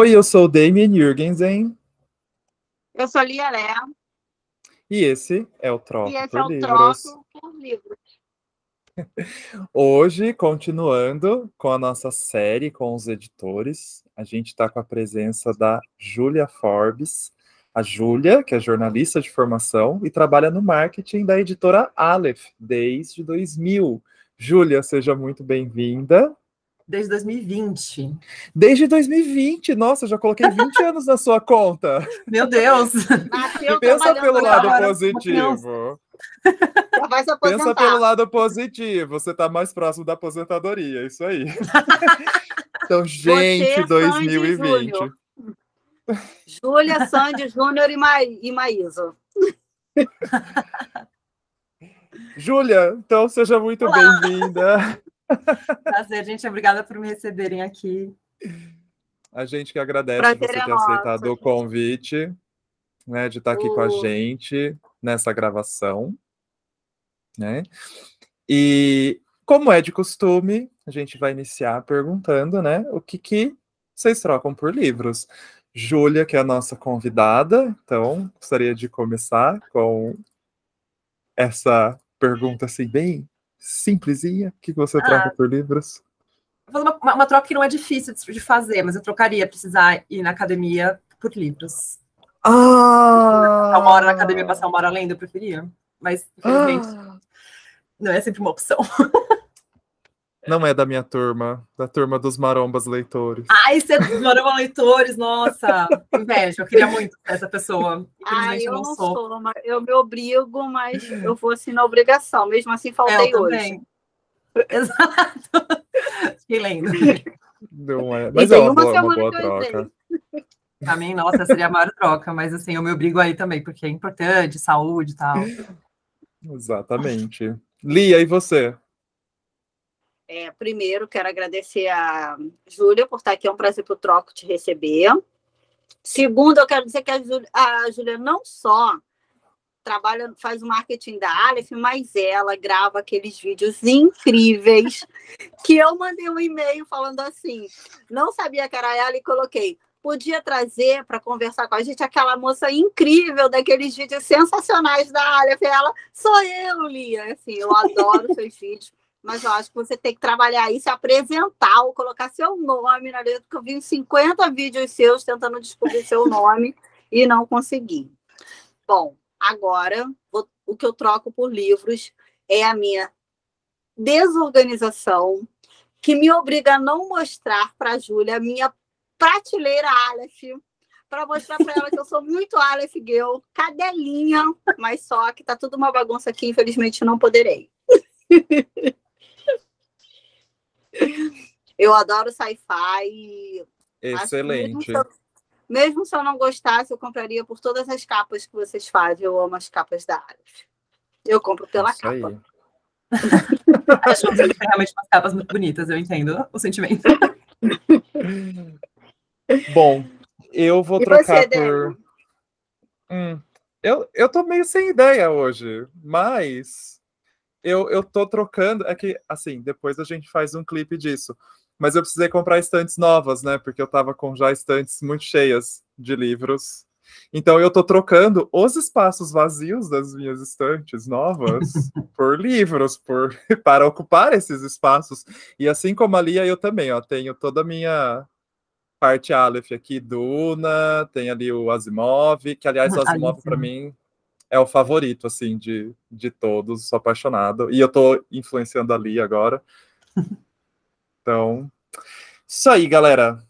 Oi, eu sou o Damien Jürgensen. Eu sou Lia Lé. E esse é o Troco e esse por é o Livros. Troco por Livros. Hoje, continuando com a nossa série com os editores, a gente está com a presença da Júlia Forbes. A Júlia, que é jornalista de formação e trabalha no marketing da editora Aleph desde 2000. Júlia, seja muito bem-vinda. Desde 2020. Desde 2020, nossa, já coloquei 20 anos na sua conta. Meu Deus! Nasceu Pensa pelo lado agora, positivo. Pensa pelo lado positivo. Você está mais próximo da aposentadoria, isso aí. Então, gente, Sandy 2020. Júnior. Júlia, Sandy, Júnior e, Ma e Maísa. Júlia, então seja muito bem-vinda. Prazer, gente. Obrigada por me receberem aqui. A gente que agradece Prazer você é ter nosso, aceitado o gente. convite, né, de estar aqui com a O- gente nessa gravação, né? E como é de costume, a gente vai iniciar perguntando, né, o que que vocês trocam por livros. Júlia, que é a nossa convidada, então gostaria de começar com essa pergunta assim bem simplesinha, o que você troca Ah. por livros? Vou fazer uma, uma troca que não é difícil de de fazer, mas eu trocaria precisar ir na academia por livros. Ah! Passar uma hora na academia, passar uma hora lendo, eu preferia. Mas, infelizmente, Ah! não é sempre uma opção. Não é da minha turma, da turma dos marombas leitores. Ai, você adorava leitores, nossa! Inveja, eu queria muito ser essa pessoa. Ah, eu não não sou. eu me obrigo, mas eu vou assim na obrigação. Mesmo assim, É, faltei eu hoje. também. Exato. Fiquei lendo. Não é, mas e é tem uma uma boa, uma boa que eu entrei. troca. Pra mim, nossa, seria a maior troca, mas assim, eu me obrigo aí também, porque é importante, saúde e tal. Exatamente. Lia, e você? É, primeiro, quero agradecer a Júlia por estar aqui. É um prazer para o Troco te receber. Segundo, eu quero dizer que a Júlia, a Júlia não só trabalha, faz o marketing da Aleph, mas ela grava aqueles vídeos incríveis que eu mandei um e-mail falando assim, não sabia que era ela e coloquei, podia trazer para conversar com a gente aquela moça incrível daqueles vídeos sensacionais da Aleph. Ela, sou eu, Lia. Assim, eu adoro seus vídeos mas eu acho que você tem que trabalhar isso, apresentar ou colocar seu nome na letra, porque eu vi uns 50 vídeos seus tentando descobrir seu nome e não consegui. Bom, agora vou- o que eu troco por livros é a minha desorganização, que me obriga a não mostrar para a Júlia a minha prateleira Aleph, para mostrar para ela que eu sou muito Aleph Girl, cadelinha, mas só que tá tudo uma bagunça aqui, infelizmente não poderei. Eu adoro sci-fi. e que Mesmo Excelente. se, eu, mesmo se eu não gostasse, eu compraria por todas as capas que vocês fazem. Eu amo as capas da Aleph. Eu compro pela Isso aí. capa. Acho que tem realmente umas capas muito bonitas, eu entendo o sentimento. Bom, eu vou E trocar você, por. Hum, eu, eu tô meio sem ideia hoje, mas eu, eu tô trocando. É que, assim, depois a gente faz um clipe disso. Mas eu precisei comprar estantes novas, né? Porque eu tava com já estantes muito cheias de livros. Então eu tô trocando os espaços vazios das minhas estantes novas por livros, por para ocupar esses espaços. E assim como a Lia, eu também, ó, tenho toda a minha parte Aleph aqui, Duna, tem ali o Asimov, que aliás o Asimov para mim é o favorito assim de, de todos, sou apaixonado. E eu tô influenciando a Lia agora. Então, isso aí, galera.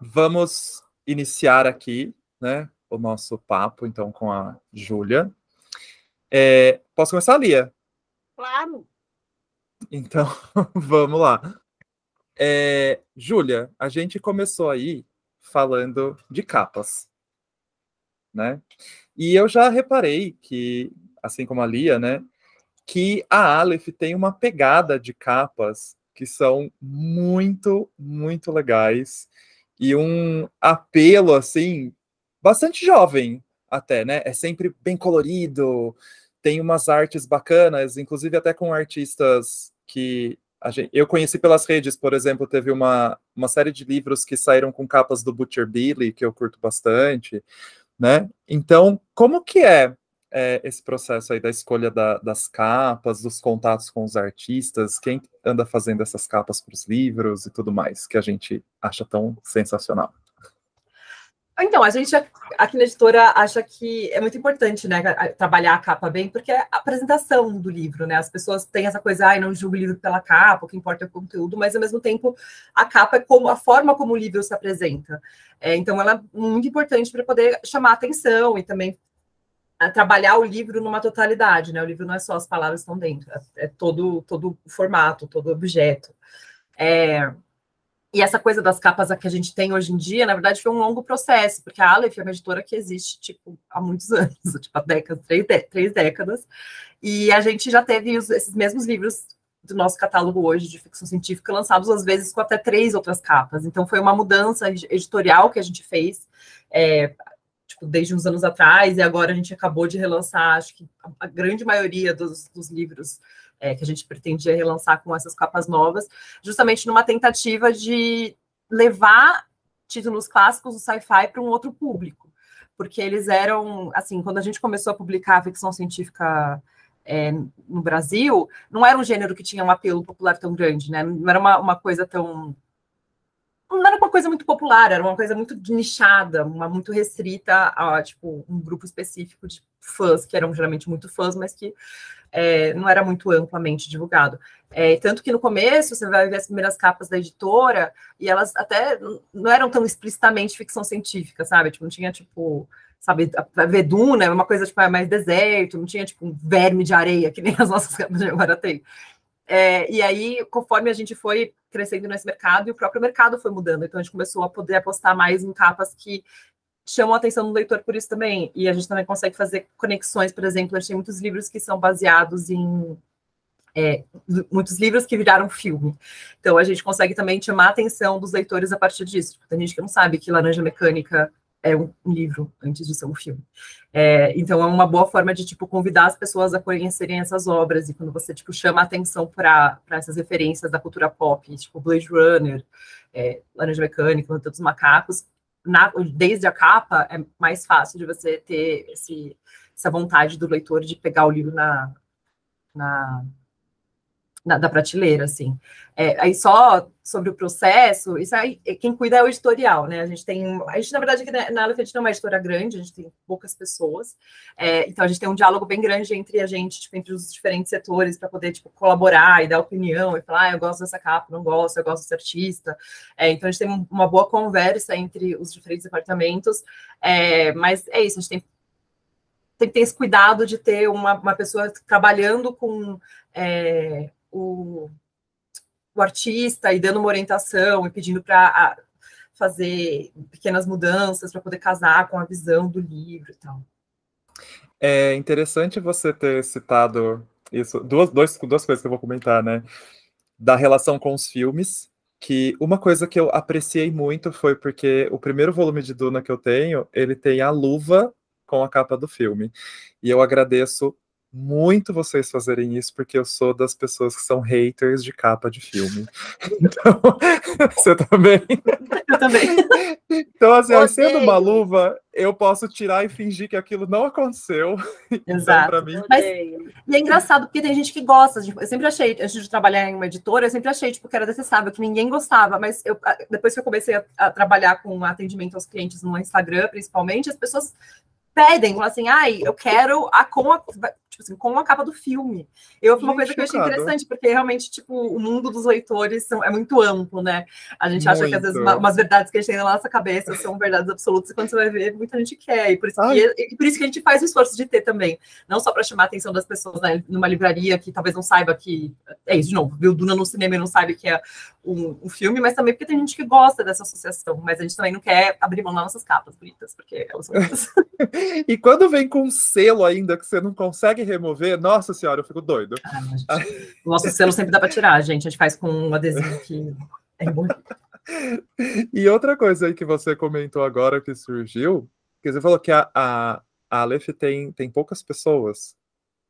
Vamos iniciar aqui, né, o nosso papo então com a Júlia. É, posso começar, Lia? Claro. Então, vamos lá. É, Júlia, a gente começou aí falando de capas, né? E eu já reparei que, assim como a Lia, né, que a Aleph tem uma pegada de capas que são muito, muito legais e um apelo, assim, bastante jovem até, né? É sempre bem colorido, tem umas artes bacanas, inclusive até com artistas que gente, eu conheci pelas redes, por exemplo, teve uma, uma série de livros que saíram com capas do Butcher Billy, que eu curto bastante, né? Então, como que é, é esse processo aí da escolha da, das capas, dos contatos com os artistas, quem anda fazendo essas capas para os livros e tudo mais, que a gente acha tão sensacional? Então, a gente aqui na editora acha que é muito importante, né, trabalhar a capa bem, porque é a apresentação do livro, né? As pessoas têm essa coisa, ai, não julgo o livro pela capa, o que importa é o conteúdo, mas ao mesmo tempo a capa é como a forma como o livro se apresenta. É, então, ela é muito importante para poder chamar atenção e também trabalhar o livro numa totalidade, né? O livro não é só as palavras que estão dentro, é, é todo todo o formato, todo o objeto. É, e essa coisa das capas que a gente tem hoje em dia, na verdade, foi um longo processo, porque a Aleph é uma editora que existe, tipo, há muitos anos, tipo, há décadas, três, três décadas, e a gente já teve os, esses mesmos livros do nosso catálogo hoje de ficção científica lançados, às vezes, com até três outras capas. Então, foi uma mudança editorial que a gente fez, é, tipo, desde uns anos atrás, e agora a gente acabou de relançar, acho que a, a grande maioria dos, dos livros é, que a gente pretendia relançar com essas capas novas, justamente numa tentativa de levar títulos clássicos do sci-fi para um outro público, porque eles eram, assim, quando a gente começou a publicar a ficção científica é, no Brasil, não era um gênero que tinha um apelo popular tão grande, né? Não era uma, uma coisa tão não era uma coisa muito popular, era uma coisa muito nichada, uma muito restrita a tipo um grupo específico de fãs que eram geralmente muito fãs, mas que é, não era muito amplamente divulgado. É, tanto que no começo você vai ver as primeiras capas da editora e elas até não eram tão explicitamente ficção científica, sabe? Tipo, não tinha tipo, sabe, a Veduna é uma coisa tipo mais deserto, não tinha tipo um verme de areia que nem as nossas capas de agora tem. É, e aí, conforme a gente foi crescendo nesse mercado, e o próprio mercado foi mudando, então a gente começou a poder apostar mais em capas que chamam a atenção do leitor por isso também. E a gente também consegue fazer conexões, por exemplo, a gente tem muitos livros que são baseados em é, muitos livros que viraram filme. Então a gente consegue também chamar a atenção dos leitores a partir disso. Tipo, tem gente que não sabe que Laranja Mecânica é um, livro antes de ser um filme. É, então é uma boa forma de tipo convidar as pessoas a conhecerem essas obras e quando você tipo chama a atenção para essas referências da cultura pop, tipo Blade Runner, é, Laranja Mecânica, Planeta dos Macacos, na, desde a capa, é mais fácil de você ter esse, essa vontade do leitor de pegar o livro na, na, na da prateleira, assim. É, aí só sobre o processo, isso aí, quem cuida é o editorial, né? A gente tem, a gente, na verdade, aqui na Elephant não é uma editora grande, a gente tem poucas pessoas, é, então a gente tem um diálogo bem grande entre a gente, tipo, entre os diferentes setores, para poder, tipo, colaborar e dar opinião, e falar, ah, eu gosto dessa capa, não gosto, eu gosto desse artista, é, então a gente tem uma boa conversa entre os diferentes departamentos, é, mas é isso, a gente tem tem que ter esse cuidado de ter uma, uma pessoa trabalhando com é, o, o artista e dando uma orientação e pedindo para fazer pequenas mudanças para poder casar com a visão do livro e tal. É interessante você ter citado isso. Duas, dois, duas coisas que eu vou comentar, né? Da relação com os filmes, que uma coisa que eu apreciei muito foi porque o primeiro volume de Duna que eu tenho, ele tem a luva com a capa do filme. E eu agradeço muito vocês fazerem isso, porque eu sou das pessoas que são haters de capa de filme. Então, você também? Eu também. Então, assim, Odeio. sendo uma luva, eu posso tirar e fingir que aquilo não aconteceu. Então, Exato. Então, mim... Mas, e é engraçado, porque tem gente que gosta. Eu sempre achei, antes de trabalhar em uma editora, eu sempre achei tipo, que era detestável, que ninguém gostava. Mas eu, depois que eu comecei a, a trabalhar com atendimento aos clientes no Instagram, principalmente, as pessoas pedem, falam assim, ai, eu quero a com a, tipo assim, com a capa do filme. Eu foi uma coisa que eu achei interessante, porque realmente, tipo, o mundo dos leitores são, é muito amplo, né? A gente muito. acha que às vezes uma, umas verdades que a gente tem na nossa cabeça são verdades absolutas, e quando você vai ver, muita gente quer. E por isso, que, e por isso que a gente faz o esforço de ter também. Não só para chamar a atenção das pessoas né, numa livraria que talvez não saiba que. É isso, de novo, viu Duna no cinema e não sabe que é um, um, filme, mas também porque tem gente que gosta dessa associação, mas a gente também não quer abrir mão das nossas capas bonitas, porque elas são bonitas. e quando vem com um selo ainda que você não consegue remover, nossa senhora, eu fico doido. Ah, gente, o nosso selo sempre dá para tirar, gente. A gente faz com um adesivo que é bom. E outra coisa aí que você comentou agora que surgiu, que você falou que a, a, a Aleph tem, tem poucas pessoas,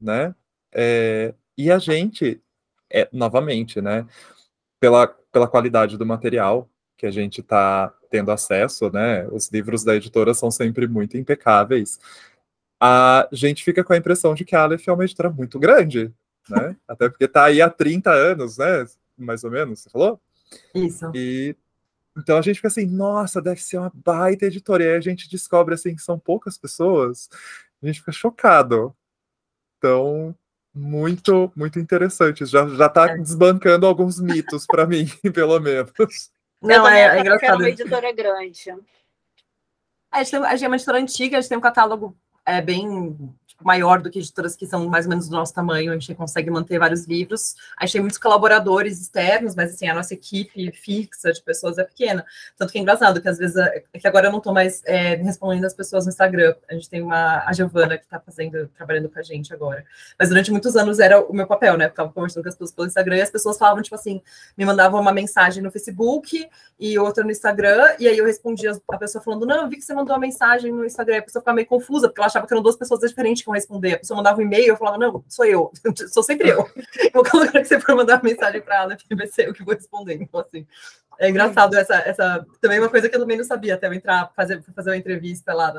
né? É, e a gente é novamente, né? Pela, pela qualidade do material que a gente está tendo acesso, né? Os livros da editora são sempre muito impecáveis. A gente fica com a impressão de que a Aleph é uma editora muito grande, né? Até porque está aí há 30 anos, né? Mais ou menos, você falou? Isso. E então a gente fica assim, nossa, deve ser uma baita editora. E aí a gente descobre assim que são poucas pessoas, a gente fica chocado. Então, muito, muito interessante. Já, já tá é. desbancando alguns mitos para mim, pelo menos. Não, é, é engraçado. uma editora grande. A gente, tem, a gente é uma editora antiga, a gente tem um catálogo é, bem maior do que editoras que são mais ou menos do nosso tamanho, a gente consegue manter vários livros. A gente tem muitos colaboradores externos, mas assim, a nossa equipe fixa de pessoas é pequena. Tanto que é engraçado que às vezes, é que agora eu não estou mais é, respondendo as pessoas no Instagram. A gente tem uma, a Giovana que está fazendo, trabalhando com a gente agora. Mas durante muitos anos era o meu papel, né? Eu ficava conversando com as pessoas pelo Instagram e as pessoas falavam, tipo assim, me mandavam uma mensagem no Facebook e outra no Instagram, e aí eu respondia a pessoa falando, não, eu vi que você mandou uma mensagem no Instagram, a pessoa ficava meio confusa, porque ela achava que eram duas pessoas diferentes iam responder. A pessoa mandava um e-mail, eu falava, não, sou eu, sou sempre eu. Eu colocar que você for mandar mensagem para ela, vai ser eu que vou responder. Então, assim, é engraçado essa, essa. Também uma coisa que eu também não sabia, até eu entrar, fazer, fazer uma entrevista lá,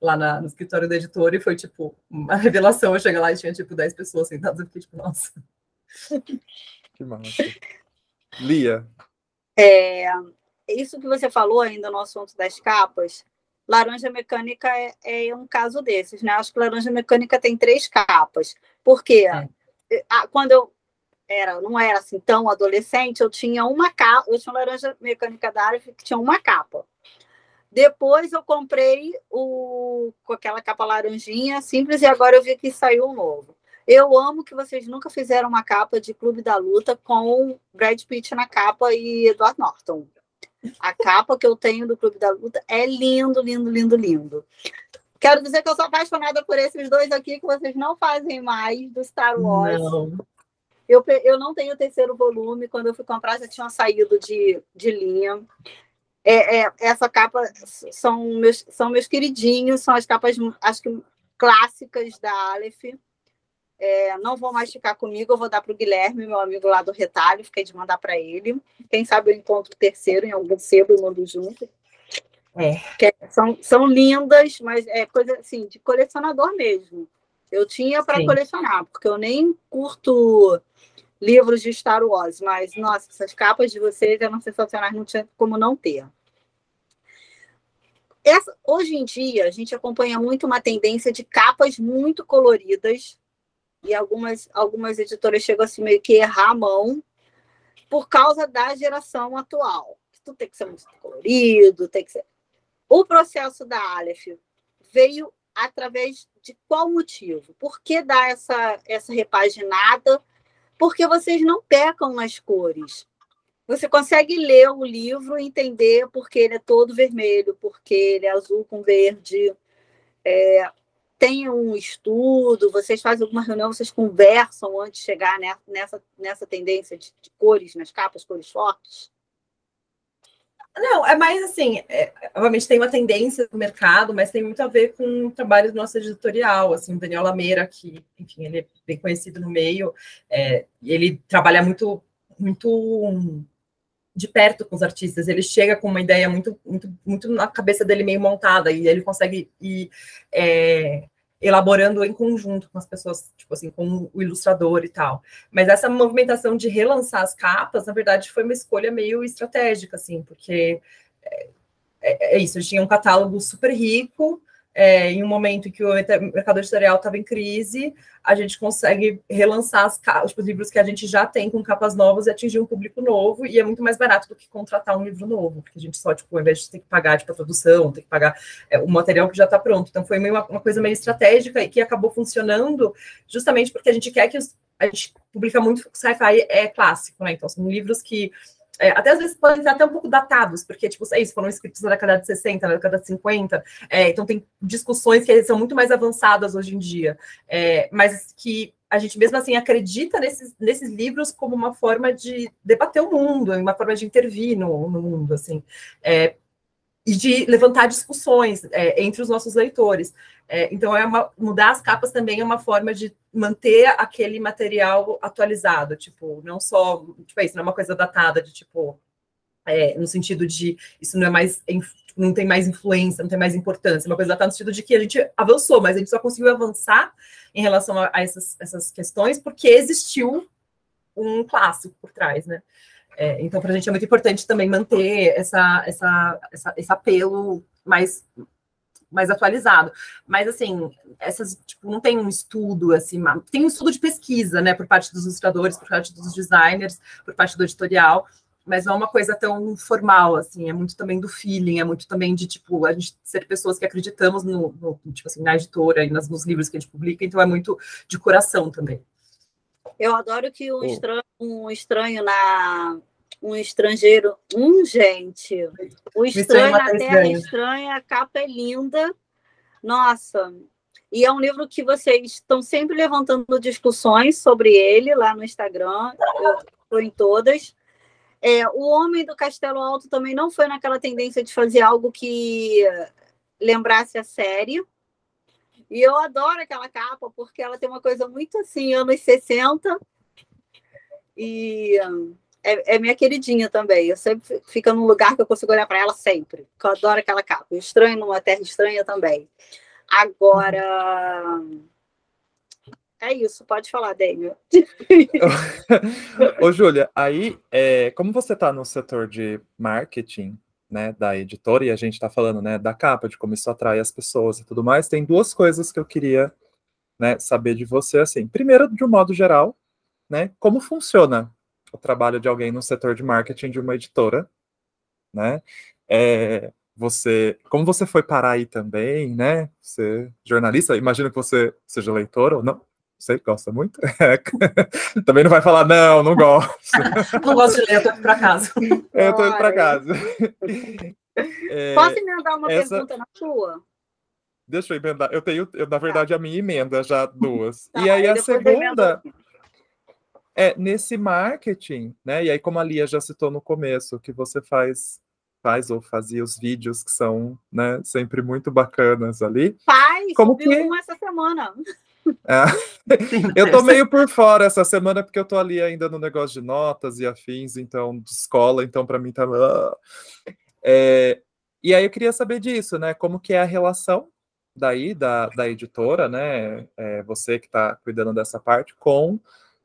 lá na, no escritório da editora, e foi tipo uma revelação. Eu cheguei lá e tinha tipo 10 pessoas sentadas, eu fiquei tipo, nossa. Que massa. Lia. É, isso que você falou ainda no assunto das capas, Laranja Mecânica é, é, um caso desses, né? Acho que Laranja Mecânica tem três capas. Porque é. quando eu era, não era assim tão adolescente, eu tinha uma capa, eu tinha uma Laranja Mecânica da Arif que tinha uma capa. Depois eu comprei o com aquela capa laranjinha simples e agora eu vi que saiu um novo. Eu amo que vocês nunca fizeram uma capa de Clube da Luta com Brad Pitt na capa e Edward Norton. A capa que eu tenho do Clube da Luta é lindo, lindo, lindo, lindo. Quero dizer que eu sou apaixonada por esses dois aqui que vocês não fazem mais do Star Wars. Não. Eu, eu não tenho o terceiro volume. Quando eu fui comprar, já tinha saído de, de linha. É, é, essa capa são meus, são meus queridinhos, são as capas, acho que clássicas da Aleph. É, não vou mais ficar comigo, eu vou dar para o Guilherme, meu amigo lá do retalho, fiquei de mandar para ele. Quem sabe eu encontro o terceiro em algum sebo e mando junto. É. é. são, são lindas, mas é coisa assim, de colecionador mesmo. Eu tinha para colecionar, porque eu nem curto livros de Star Wars, mas nossa, essas capas de vocês eram sensacionais, não tinha como não ter. Essa, hoje em dia, a gente acompanha muito uma tendência de capas muito coloridas, e algumas, algumas editoras chegam assim meio que errar a mão por causa da geração atual. Tudo tem que ser muito colorido, tem que ser. O processo da Aleph veio através de qual motivo? Por que dar essa, essa repaginada? Porque vocês não pecam nas cores. Você consegue ler o livro e entender porque ele é todo vermelho, porque ele é azul com verde. É, tem um estudo, vocês fazem alguma reunião, vocês conversam antes de chegar nessa, nessa tendência de, de cores nas capas, cores fortes? Não, é mais assim, é, obviamente tem uma tendência do mercado, mas tem muito a ver com o trabalho do nosso editorial, assim, o Daniel Lameira, que, enfim, ele é bem conhecido no meio, é, ele trabalha muito, muito de perto com os artistas, ele chega com uma ideia muito, muito, muito na cabeça dele meio montada, e ele consegue ir é, elaborando em conjunto com as pessoas, tipo assim, com o ilustrador e tal. Mas essa movimentação de relançar as capas, na verdade, foi uma escolha meio estratégica, assim, porque é, é, é isso, tinha um catálogo super rico, é, em um momento em que o mercado editorial estava em crise, a gente consegue relançar as, os livros que a gente já tem com capas novas e atingir um público novo, e é muito mais barato do que contratar um livro novo, porque a gente só, tipo, ao invés de ter que pagar tipo, a produção, ter que pagar é, o material que já está pronto. Então, foi meio uma, uma, coisa meio estratégica e que acabou funcionando justamente porque a gente quer que os, a gente publica muito sci-fi é clássico, né? Então, são livros que é, até às vezes podem ser até um pouco datados, porque, tipo, é isso, foram escritos na década de 60, na década de 50, é, então tem discussões que são muito mais avançadas hoje em dia, é, mas que a gente mesmo assim acredita nesses, nesses livros como uma forma de debater o mundo, uma forma de intervir no, no mundo, assim. É, e de levantar discussões é, entre os nossos leitores. É, então, é uma, mudar as capas também é uma forma de manter aquele material atualizado, tipo, não só, tipo, isso não é uma coisa datada de tipo, é, no sentido de isso não é mais não tem mais influência, não tem mais importância, é uma coisa datada no sentido de que a gente avançou, mas a gente só conseguiu avançar em relação a, a essas, essas questões porque existiu um clássico por trás, né? É, então, para a gente é muito importante também manter essa, essa, essa, esse apelo mais mais atualizado. Mas, assim, essas, tipo, não tem um estudo, assim, tem um estudo de pesquisa, né, por parte dos ilustradores, por parte dos designers, por parte do editorial, mas não é uma coisa tão formal, assim, é muito também do feeling, é muito também de, tipo, a gente ser pessoas que acreditamos no, no tipo assim, na editora e nos livros que a gente publica, então é muito de coração também. Eu adoro que um, estranho, um estranho na, um estrangeiro. Um, gente. O estranho na Terra Estranha, a capa é linda. Nossa. E é um livro que vocês estão sempre levantando discussões sobre ele lá no Instagram. Eu estou em todas. É, o Homem do Castelo Alto também não foi naquela tendência de fazer algo que lembrasse a série. E eu adoro aquela capa, porque ela tem uma coisa muito assim, anos 60. E é, é, minha queridinha também. Eu sempre fico num lugar que eu consigo olhar para ela sempre. Eu adoro aquela capa. Estranho numa terra estranha também. Agora. É isso, pode falar, Daniel. Ô, Júlia, aí, é, como você está no setor de marketing, né, da editora, e a gente está falando, né, da capa, de como isso atrai as pessoas e tudo mais, tem duas coisas que eu queria, né, saber de você, assim. Primeiro, de um modo geral, né, como funciona o trabalho de alguém no setor de marketing de uma editora, né? É, você, como você foi parar aí também, né? Você jornalista, imagino que você seja leitor ou não? Você gosta muito? também não vai falar, não, não gosto. não gosto de ler, eu tô indo para casa. É, eu tô indo para casa. É, Posso emendar uma essa... pergunta na sua? Deixa eu emendar. Eu tenho, eu, na verdade, a minha emenda já duas. Tá, e aí, aí a segunda é nesse marketing, né? E aí, como a Lia já citou no começo, que você faz faz ou fazia os vídeos que são, né, sempre muito bacanas ali. Faz, como que um essa semana. É. eu tô meio por fora essa semana porque eu tô ali ainda no negócio de notas e afins, então de escola, então para mim tá. Ah. É, e aí eu queria saber disso, né? Como que é a relação daí da, da editora, né? É, você que está cuidando dessa parte com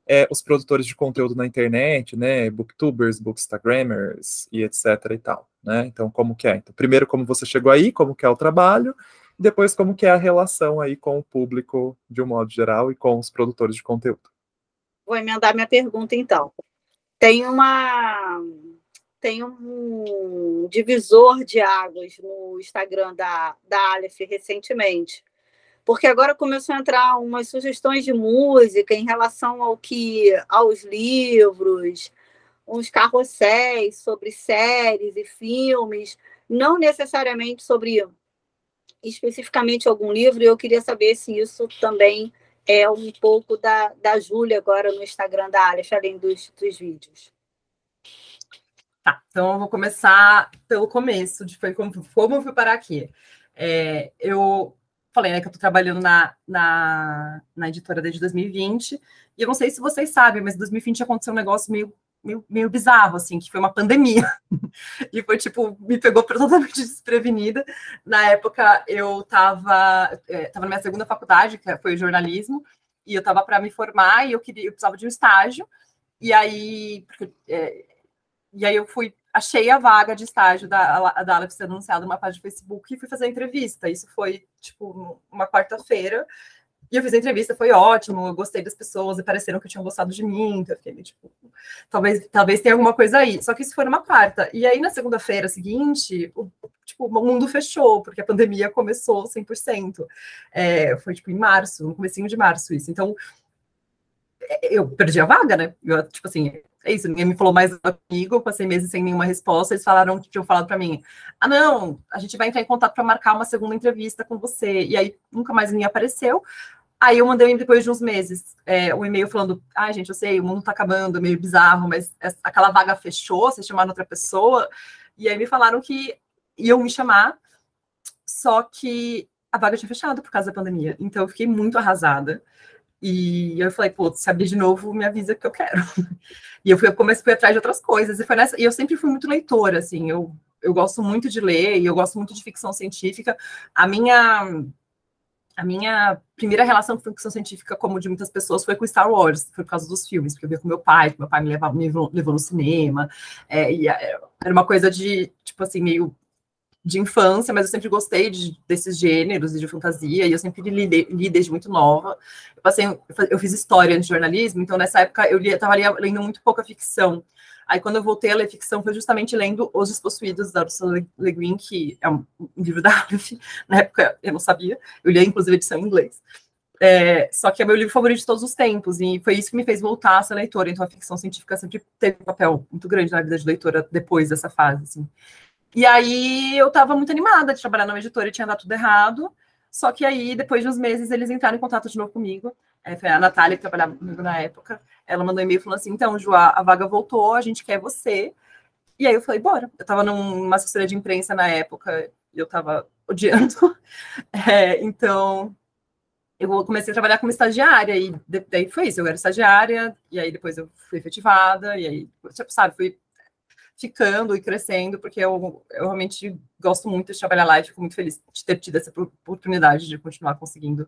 é, os produtores de conteúdo na internet, né, booktubers, bookstagrammers e etc e tal, né? Então, como que é? Então, primeiro, como você chegou aí, como que é o trabalho, depois, como que é a relação aí com o público, de um modo geral, e com os produtores de conteúdo. Vou emendar minha pergunta, então. Tem uma... Tem um divisor de águas no Instagram da, da Aleph recentemente, porque agora começou a entrar umas sugestões de música em relação ao que aos livros, uns carrosséis sobre séries e filmes, não necessariamente sobre especificamente algum livro, e eu queria saber se isso também é um pouco da, da Júlia agora no Instagram da Aleph, além dos, dos vídeos. Tá, então eu vou começar pelo começo, de foi como, como eu fui parar aqui. É, eu falei, né, que eu estou trabalhando na, na, na, editora desde 2020, e eu não sei se vocês sabem, mas em 2020 aconteceu um negócio meio, meio, meio bizarro, assim, que foi uma pandemia. e foi, tipo, me pegou totalmente desprevenida. Na época, eu estava é, tava na minha segunda faculdade, que foi jornalismo, e eu estava para me formar, e eu queria, eu precisava de um estágio, e aí, porque, é, e aí eu fui achei a vaga de estágio da, da Alex anunciada numa página de Facebook e fui fazer a entrevista. Isso foi, tipo, uma quarta-feira. E eu fiz a entrevista, foi ótimo, eu gostei das pessoas e pareceram que tinham gostado de mim, então eu fiquei, tipo, talvez, talvez tenha alguma coisa aí. Só que isso foi numa quarta. E aí, na segunda-feira seguinte, o, tipo, o mundo fechou, porque a pandemia começou 100%. É, foi, tipo, em março, no comecinho de março isso. Então, é, eu perdi a vaga, né? Eu, tipo assim, é isso, ninguém me falou mais comigo, passei meses sem nenhuma resposta, eles falaram que tinham falado para mim, ah, não, a gente vai entrar em contato para marcar uma segunda entrevista com você, e aí nunca mais ninguém apareceu, aí eu mandei depois de uns meses é, um e-mail falando, ah, gente, eu sei, o mundo tá acabando, é meio bizarro, mas aquela vaga fechou, vocês chamaram outra pessoa, e aí me falaram que iam me chamar, só que a vaga tinha fechado por causa da pandemia. Então eu fiquei muito arrasada. E eu falei, pô, se abrir de novo, me avisa que eu quero. E eu fui, comecei fui atrás de outras coisas. E foi nessa, e eu sempre fui muito leitora, assim, eu, eu gosto muito de ler e eu gosto muito de ficção científica. A minha a minha primeira relação com ficção científica, como de muitas pessoas, foi com Star Wars, foi por causa dos filmes, porque eu via com meu pai, meu pai me levava, me levou no cinema, é, e é, era uma coisa de, tipo assim, meio de infância, mas eu sempre gostei de, desses gêneros e de fantasia, e eu sempre li, li desde muito nova. Eu, passei, eu fiz história de jornalismo, então nessa época eu estava lendo muito pouca ficção. Aí, quando eu voltei a ler ficção, foi justamente lendo Os Despossuídos, da Ursula Le Guin, que é um, livro da Aleph. Na época, eu não sabia. Eu li, inclusive, a edição em inglês. É, só que é meu livro favorito de todos os tempos, e foi isso que me fez voltar a ser leitora. Então, a ficção científica sempre teve um papel muito grande na vida de leitora depois dessa fase, assim. E aí, eu estava muito animada de trabalhar numa editora e tinha dado tudo errado. Só que aí, depois de uns meses, eles entraram em contato de novo comigo. É, foi a Natália que trabalhava comigo na época. Ela mandou um e-mail falando assim: então, Ju, a vaga voltou, a gente quer você. E aí eu falei, bora. Eu estava numa assessoria de imprensa na época, e eu estava odiando. É, então, eu comecei a trabalhar como estagiária, e daí foi isso. Eu era estagiária, e aí depois eu fui efetivada, e aí, tipo, sabe, fui ficando e crescendo, porque eu, eu realmente gosto muito de trabalhar lá e fico muito feliz de ter tido essa oportunidade de continuar conseguindo.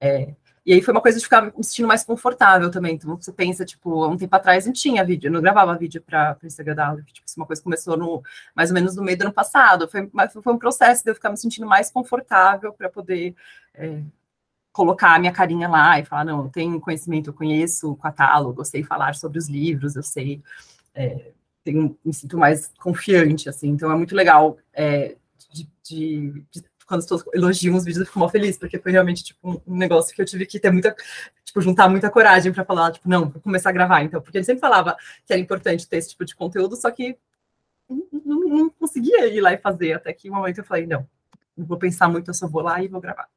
É, e aí foi uma coisa de ficar me sentindo mais confortável também. Então você pensa, tipo, há um tempo atrás não tinha vídeo, eu não gravava vídeo para o Instagram da Aleph. Tipo, uma coisa começou no mais ou menos no meio do ano passado. Foi, foi um processo de eu ficar me sentindo mais confortável para poder. É, colocar a minha carinha lá e falar, não, tenho conhecimento, eu conheço o catálogo, eu sei falar sobre os livros, eu sei é, tenho, me sinto mais confiante, assim. Então é muito legal é, de, de, de, quando as pessoas elogiam os vídeos, eu fico mal feliz, porque foi realmente tipo, um negócio que eu tive que ter muita, tipo, juntar muita coragem para falar, tipo, não, vou começar a gravar, então, porque ele sempre falava que era importante ter esse tipo de conteúdo, só que não, não conseguia ir lá e fazer, até que um momento eu falei, não, não vou pensar muito, eu só vou lá e vou gravar.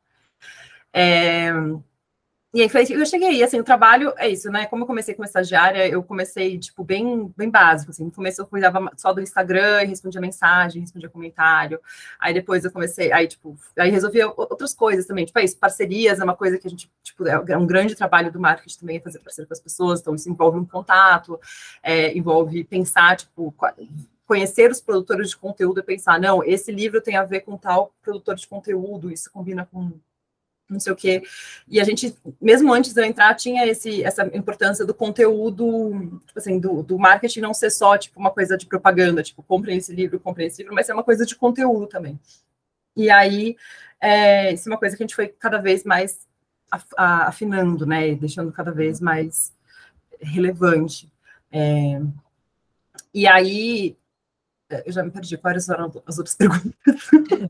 É, e aí foi, eu cheguei, assim, o trabalho é isso, né? Como eu comecei como estagiária, eu comecei, tipo, bem, bem básico, assim. No começo eu cuidava só do Instagram respondia mensagem, respondia comentário. Aí depois eu comecei, aí, tipo, aí resolvia outras coisas também. Tipo, é isso, parcerias é uma coisa que a gente, tipo, é um grande trabalho do marketing também, fazer parceria com as pessoas. Então, isso envolve um contato, é, envolve pensar, tipo, conhecer os produtores de conteúdo e pensar, não, esse livro tem a ver com tal produtor de conteúdo, isso combina com não sei o quê. E a gente, mesmo antes de eu entrar, tinha esse, essa importância do conteúdo, tipo assim, do, do marketing não ser só, tipo, uma coisa de propaganda, tipo, comprem esse livro, comprem esse livro, mas ser uma coisa de conteúdo também. E aí, é, isso é uma coisa que a gente foi cada vez mais afinando, né, deixando cada vez mais relevante. É, e aí, eu já me perdi, quais eram as outras perguntas?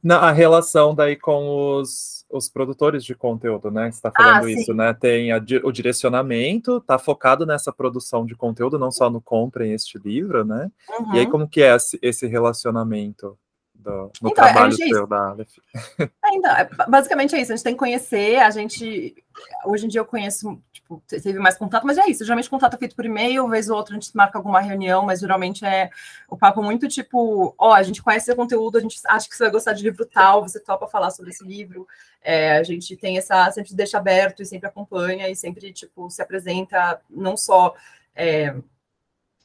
Na, a relação daí com os, os produtores de conteúdo, né? Você está falando ah, isso, né? Tem a, o direcionamento, tá focado nessa produção de conteúdo, não só no comprem este livro, né? Uhum. E aí, uhum. como que é esse, esse relacionamento? Do, no então, trabalho é seu da Aleph. É, então, é, basicamente é isso, a gente tem que conhecer, a gente, hoje em dia eu conheço, tipo, teve mais contato, mas é isso, geralmente contato é feito por e-mail, vez ou outra a gente marca alguma reunião, mas geralmente é o papo muito tipo, ó, oh, a gente conhece o conteúdo, a gente acha que você vai gostar de livro tal, você topa falar sobre esse livro, é, a gente tem essa, sempre deixa aberto e sempre acompanha e sempre, tipo, se apresenta não só... É,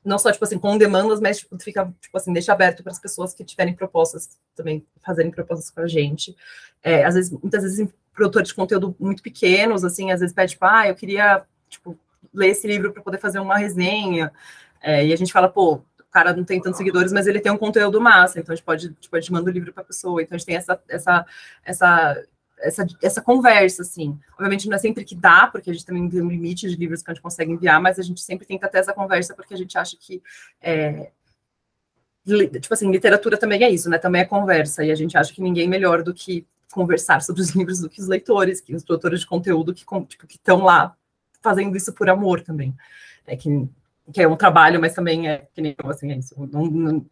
não só, tipo assim, com demandas, mas tipo, fica, tipo assim, deixa aberto para as pessoas que tiverem propostas também, fazerem propostas com a gente. É, às vezes, muitas vezes, produtores de conteúdo muito pequenos, assim, às vezes pede, tipo, ah, eu queria, tipo, ler esse livro para poder fazer uma resenha. É, e a gente fala, pô, o cara não tem tantos seguidores, mas ele tem um conteúdo massa, então a gente pode, tipo, a gente manda o livro para a pessoa. Então a gente tem essa, essa, essa essa, essa conversa, assim. Obviamente não é sempre que dá, porque a gente também tem um limite de livros que a gente consegue enviar, mas a gente sempre tenta ter essa conversa porque a gente acha que é, tipo assim, literatura também é isso, né? Também é conversa, e a gente acha que ninguém melhor do que conversar sobre os livros do que os leitores, que os produtores de conteúdo que tipo, estão lá fazendo isso por amor também. É que, que é um trabalho, mas também é que nem assim, é isso. Não, não,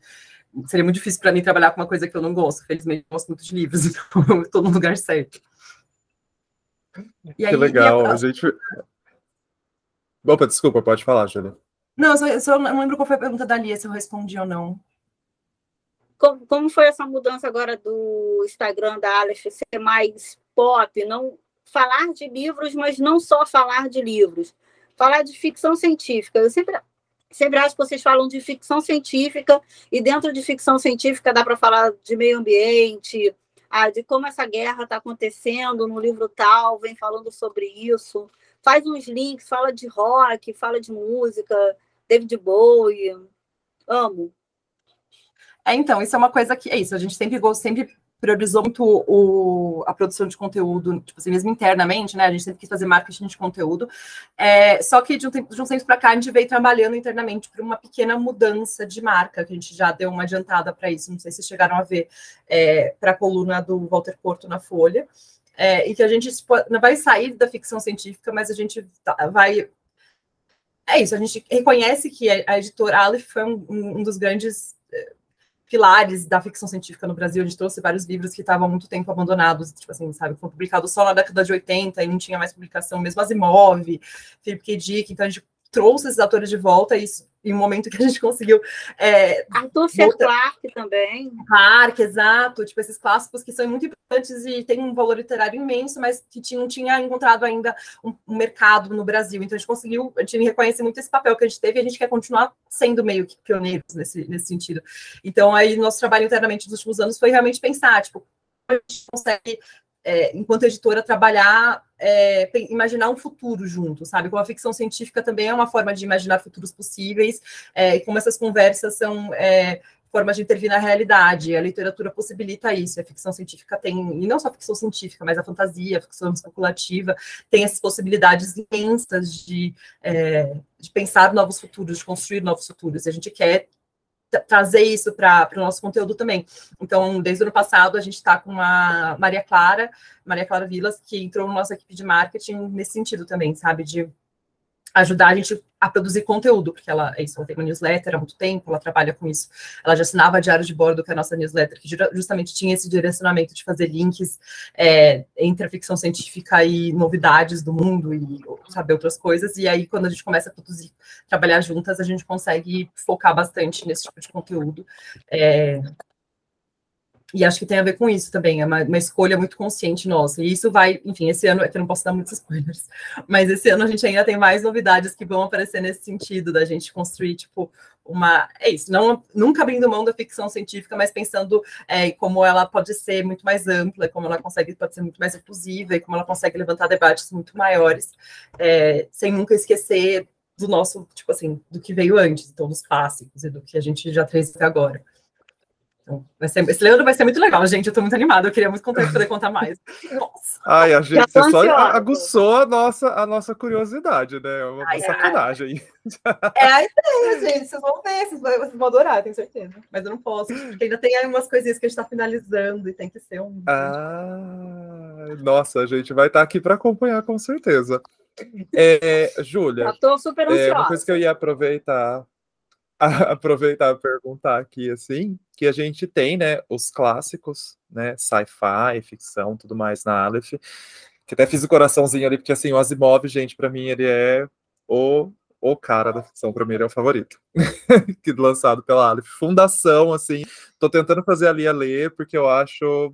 seria muito difícil para mim trabalhar com uma coisa que eu não gosto. Felizmente, eu gosto muito de livros, então eu estou no lugar certo. E que aí, legal, a... a... gente. Opa, desculpa, pode falar, Júlia. Não, eu só, eu só, não lembro qual foi a pergunta da Lia, se eu respondi ou não. como, como foi essa mudança agora do Instagram da Aleph ser mais pop, não falar de livros, mas não só falar de livros, falar de ficção científica. Eu sempre, sempre acho que vocês falam de ficção científica, e dentro de ficção científica dá para falar de meio ambiente, ah, de como essa guerra está acontecendo no livro tal, vem falando sobre isso. Faz uns links, fala de rock, fala de música, David Bowie. Amo. É, então, isso é uma coisa que é isso, a gente sempre, sempre priorizou muito o, a produção de conteúdo, tipo assim, mesmo internamente, né? A gente sempre quis fazer marketing de conteúdo. É, só que de um tempo, de um tempo para cá, a gente veio trabalhando internamente por uma pequena mudança de marca, que a gente já deu uma adiantada para isso. Não sei se chegaram a ver é, para a coluna do Walter Porto na Folha. É, e que a gente tipo, não vai sair da ficção científica, mas a gente tá, vai. É isso, a gente reconhece que a editora Aleph foi um, um dos grandes pilares da ficção científica no Brasil. A gente trouxe vários livros que estavam há muito tempo abandonados, tipo assim, sabe, foram publicados só na década de 80 e não tinha mais publicação, mesmo Asimov, Philip K. Dick, então a gente trouxe esses autores de volta e isso em um momento que a gente conseguiu. É, Arthur C. Clarke também. Clarke, exato. Tipo, esses clássicos que são muito importantes e têm um valor literário imenso, mas que não tinha encontrado ainda um, um, mercado no Brasil. Então, a gente conseguiu, a gente reconhece muito esse papel que a gente teve e a gente quer continuar sendo meio que pioneiros nesse, nesse sentido. Então, aí, nosso trabalho internamente nos últimos anos foi realmente pensar, tipo, a gente consegue é, enquanto editora, trabalhar, é, imaginar um futuro junto, sabe? Como a ficção científica também é uma forma de imaginar futuros possíveis, é, e como essas conversas são é, formas de intervir na realidade. A literatura possibilita isso. A ficção científica tem, e não só a ficção científica, mas a fantasia, a ficção especulativa, tem essas possibilidades imensas de, é, de pensar novos futuros, de construir novos futuros. E a gente quer trazer isso para o nosso conteúdo também. Então, desde o ano passado, a gente está com a Maria Clara, Maria Clara Vilas, que entrou na nossa equipe de marketing nesse sentido também, sabe? De ajudar a gente a produzir conteúdo, porque ela, é isso, ela tem uma newsletter há muito tempo, ela trabalha com isso. Ela já assinava Diário de Bordo, que é a nossa newsletter, que justamente tinha esse direcionamento de fazer links é, entre a ficção científica e novidades do mundo e saber outras coisas. E aí, quando a gente começa a produzir, trabalhar juntas, a gente consegue focar bastante nesse tipo de conteúdo. É, e acho que tem a ver com isso também, é uma, uma, escolha muito consciente nossa. E isso vai, enfim, esse ano, é que eu não posso dar muitos spoilers, mas esse ano a gente ainda tem mais novidades que vão aparecer nesse sentido, da gente construir, tipo, uma. É isso, não, nunca abrindo mão da ficção científica, mas pensando é, como ela pode ser muito mais ampla, como ela consegue, pode ser muito mais inclusiva, e como ela consegue levantar debates muito maiores, é, sem nunca esquecer do nosso, tipo assim, do que veio antes, então dos clássicos e do que a gente já fez agora. Então, vai ser, esse Leandro vai ser muito legal, gente. Eu estou muito animada. Eu queria muito contar, poder contar mais. Nossa. Ai, a gente só ansiosa. aguçou a nossa, a nossa curiosidade, né? É uma ai, sacanagem. Ai. É a ideia, gente. Vocês vão ver, vocês vão, vocês vão adorar, tenho certeza. Mas eu não posso, porque ainda tem aí umas coisinhas que a gente está finalizando e tem que ser um. Ah, nossa, a gente vai estar tá aqui para acompanhar, com certeza. É, Júlia. Estou super ansiosa. É, uma coisa que eu ia aproveitar aproveitar e perguntar aqui, assim, que a gente tem, né, os clássicos, né, sci-fi, ficção, tudo mais na Aleph, que até fiz o coraçãozinho ali, porque, assim, o Asimov, gente, para mim, ele é o, o cara da ficção, para mim, ele é o favorito, que lançado pela Aleph. Fundação, assim, tô tentando fazer ali a ler, porque eu acho,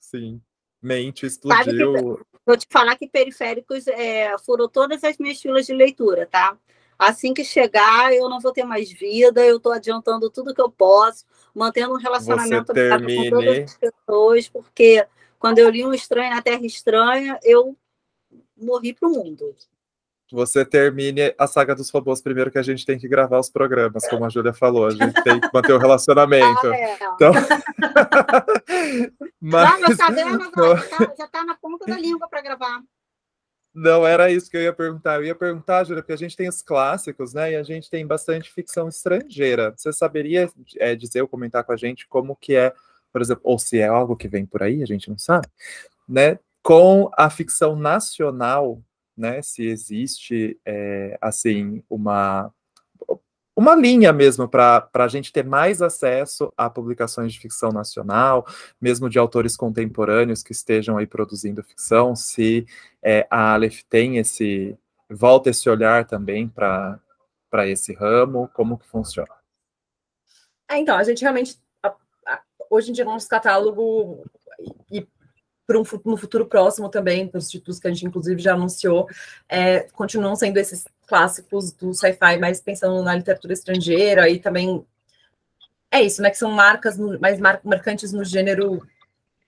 sim, mente explodiu. vou te falar que Periféricos é, furou todas as minhas filas de leitura, tá? Assim que chegar, eu não vou ter mais vida, eu estou adiantando tudo que eu posso, mantendo um relacionamento termine... com todas as pessoas, porque quando eu li Um Estranho na Terra Estranha, eu morri para o mundo. Você termine a saga dos robôs primeiro, que a gente tem que gravar os programas, como a Júlia falou, a gente tem que manter o relacionamento. Ah, é. Então... Mas... Não, meu sabendo, já está tá na ponta da língua para gravar. Não era isso que eu ia perguntar. Eu ia perguntar, Júlia, porque a gente tem os clássicos, né? E a gente tem bastante ficção estrangeira. Você saberia é, dizer ou comentar com a gente como que é, por exemplo, ou se é algo que vem por aí, a gente não sabe, né? Com a ficção nacional, né? Se existe, é, assim, uma uma linha mesmo para a gente ter mais acesso a publicações de ficção nacional, mesmo de autores contemporâneos que estejam aí produzindo ficção, se é, a Aleph tem esse, volta esse olhar também para esse ramo, como que funciona? É, então, a gente realmente hoje em dia, nosso catálogo e para um, no futuro próximo também, para os títulos que a gente inclusive já anunciou, é, continuam sendo esses clássicos do sci-fi, mais pensando na literatura estrangeira e também é isso, né? Que são marcas mais mar marcantes no gênero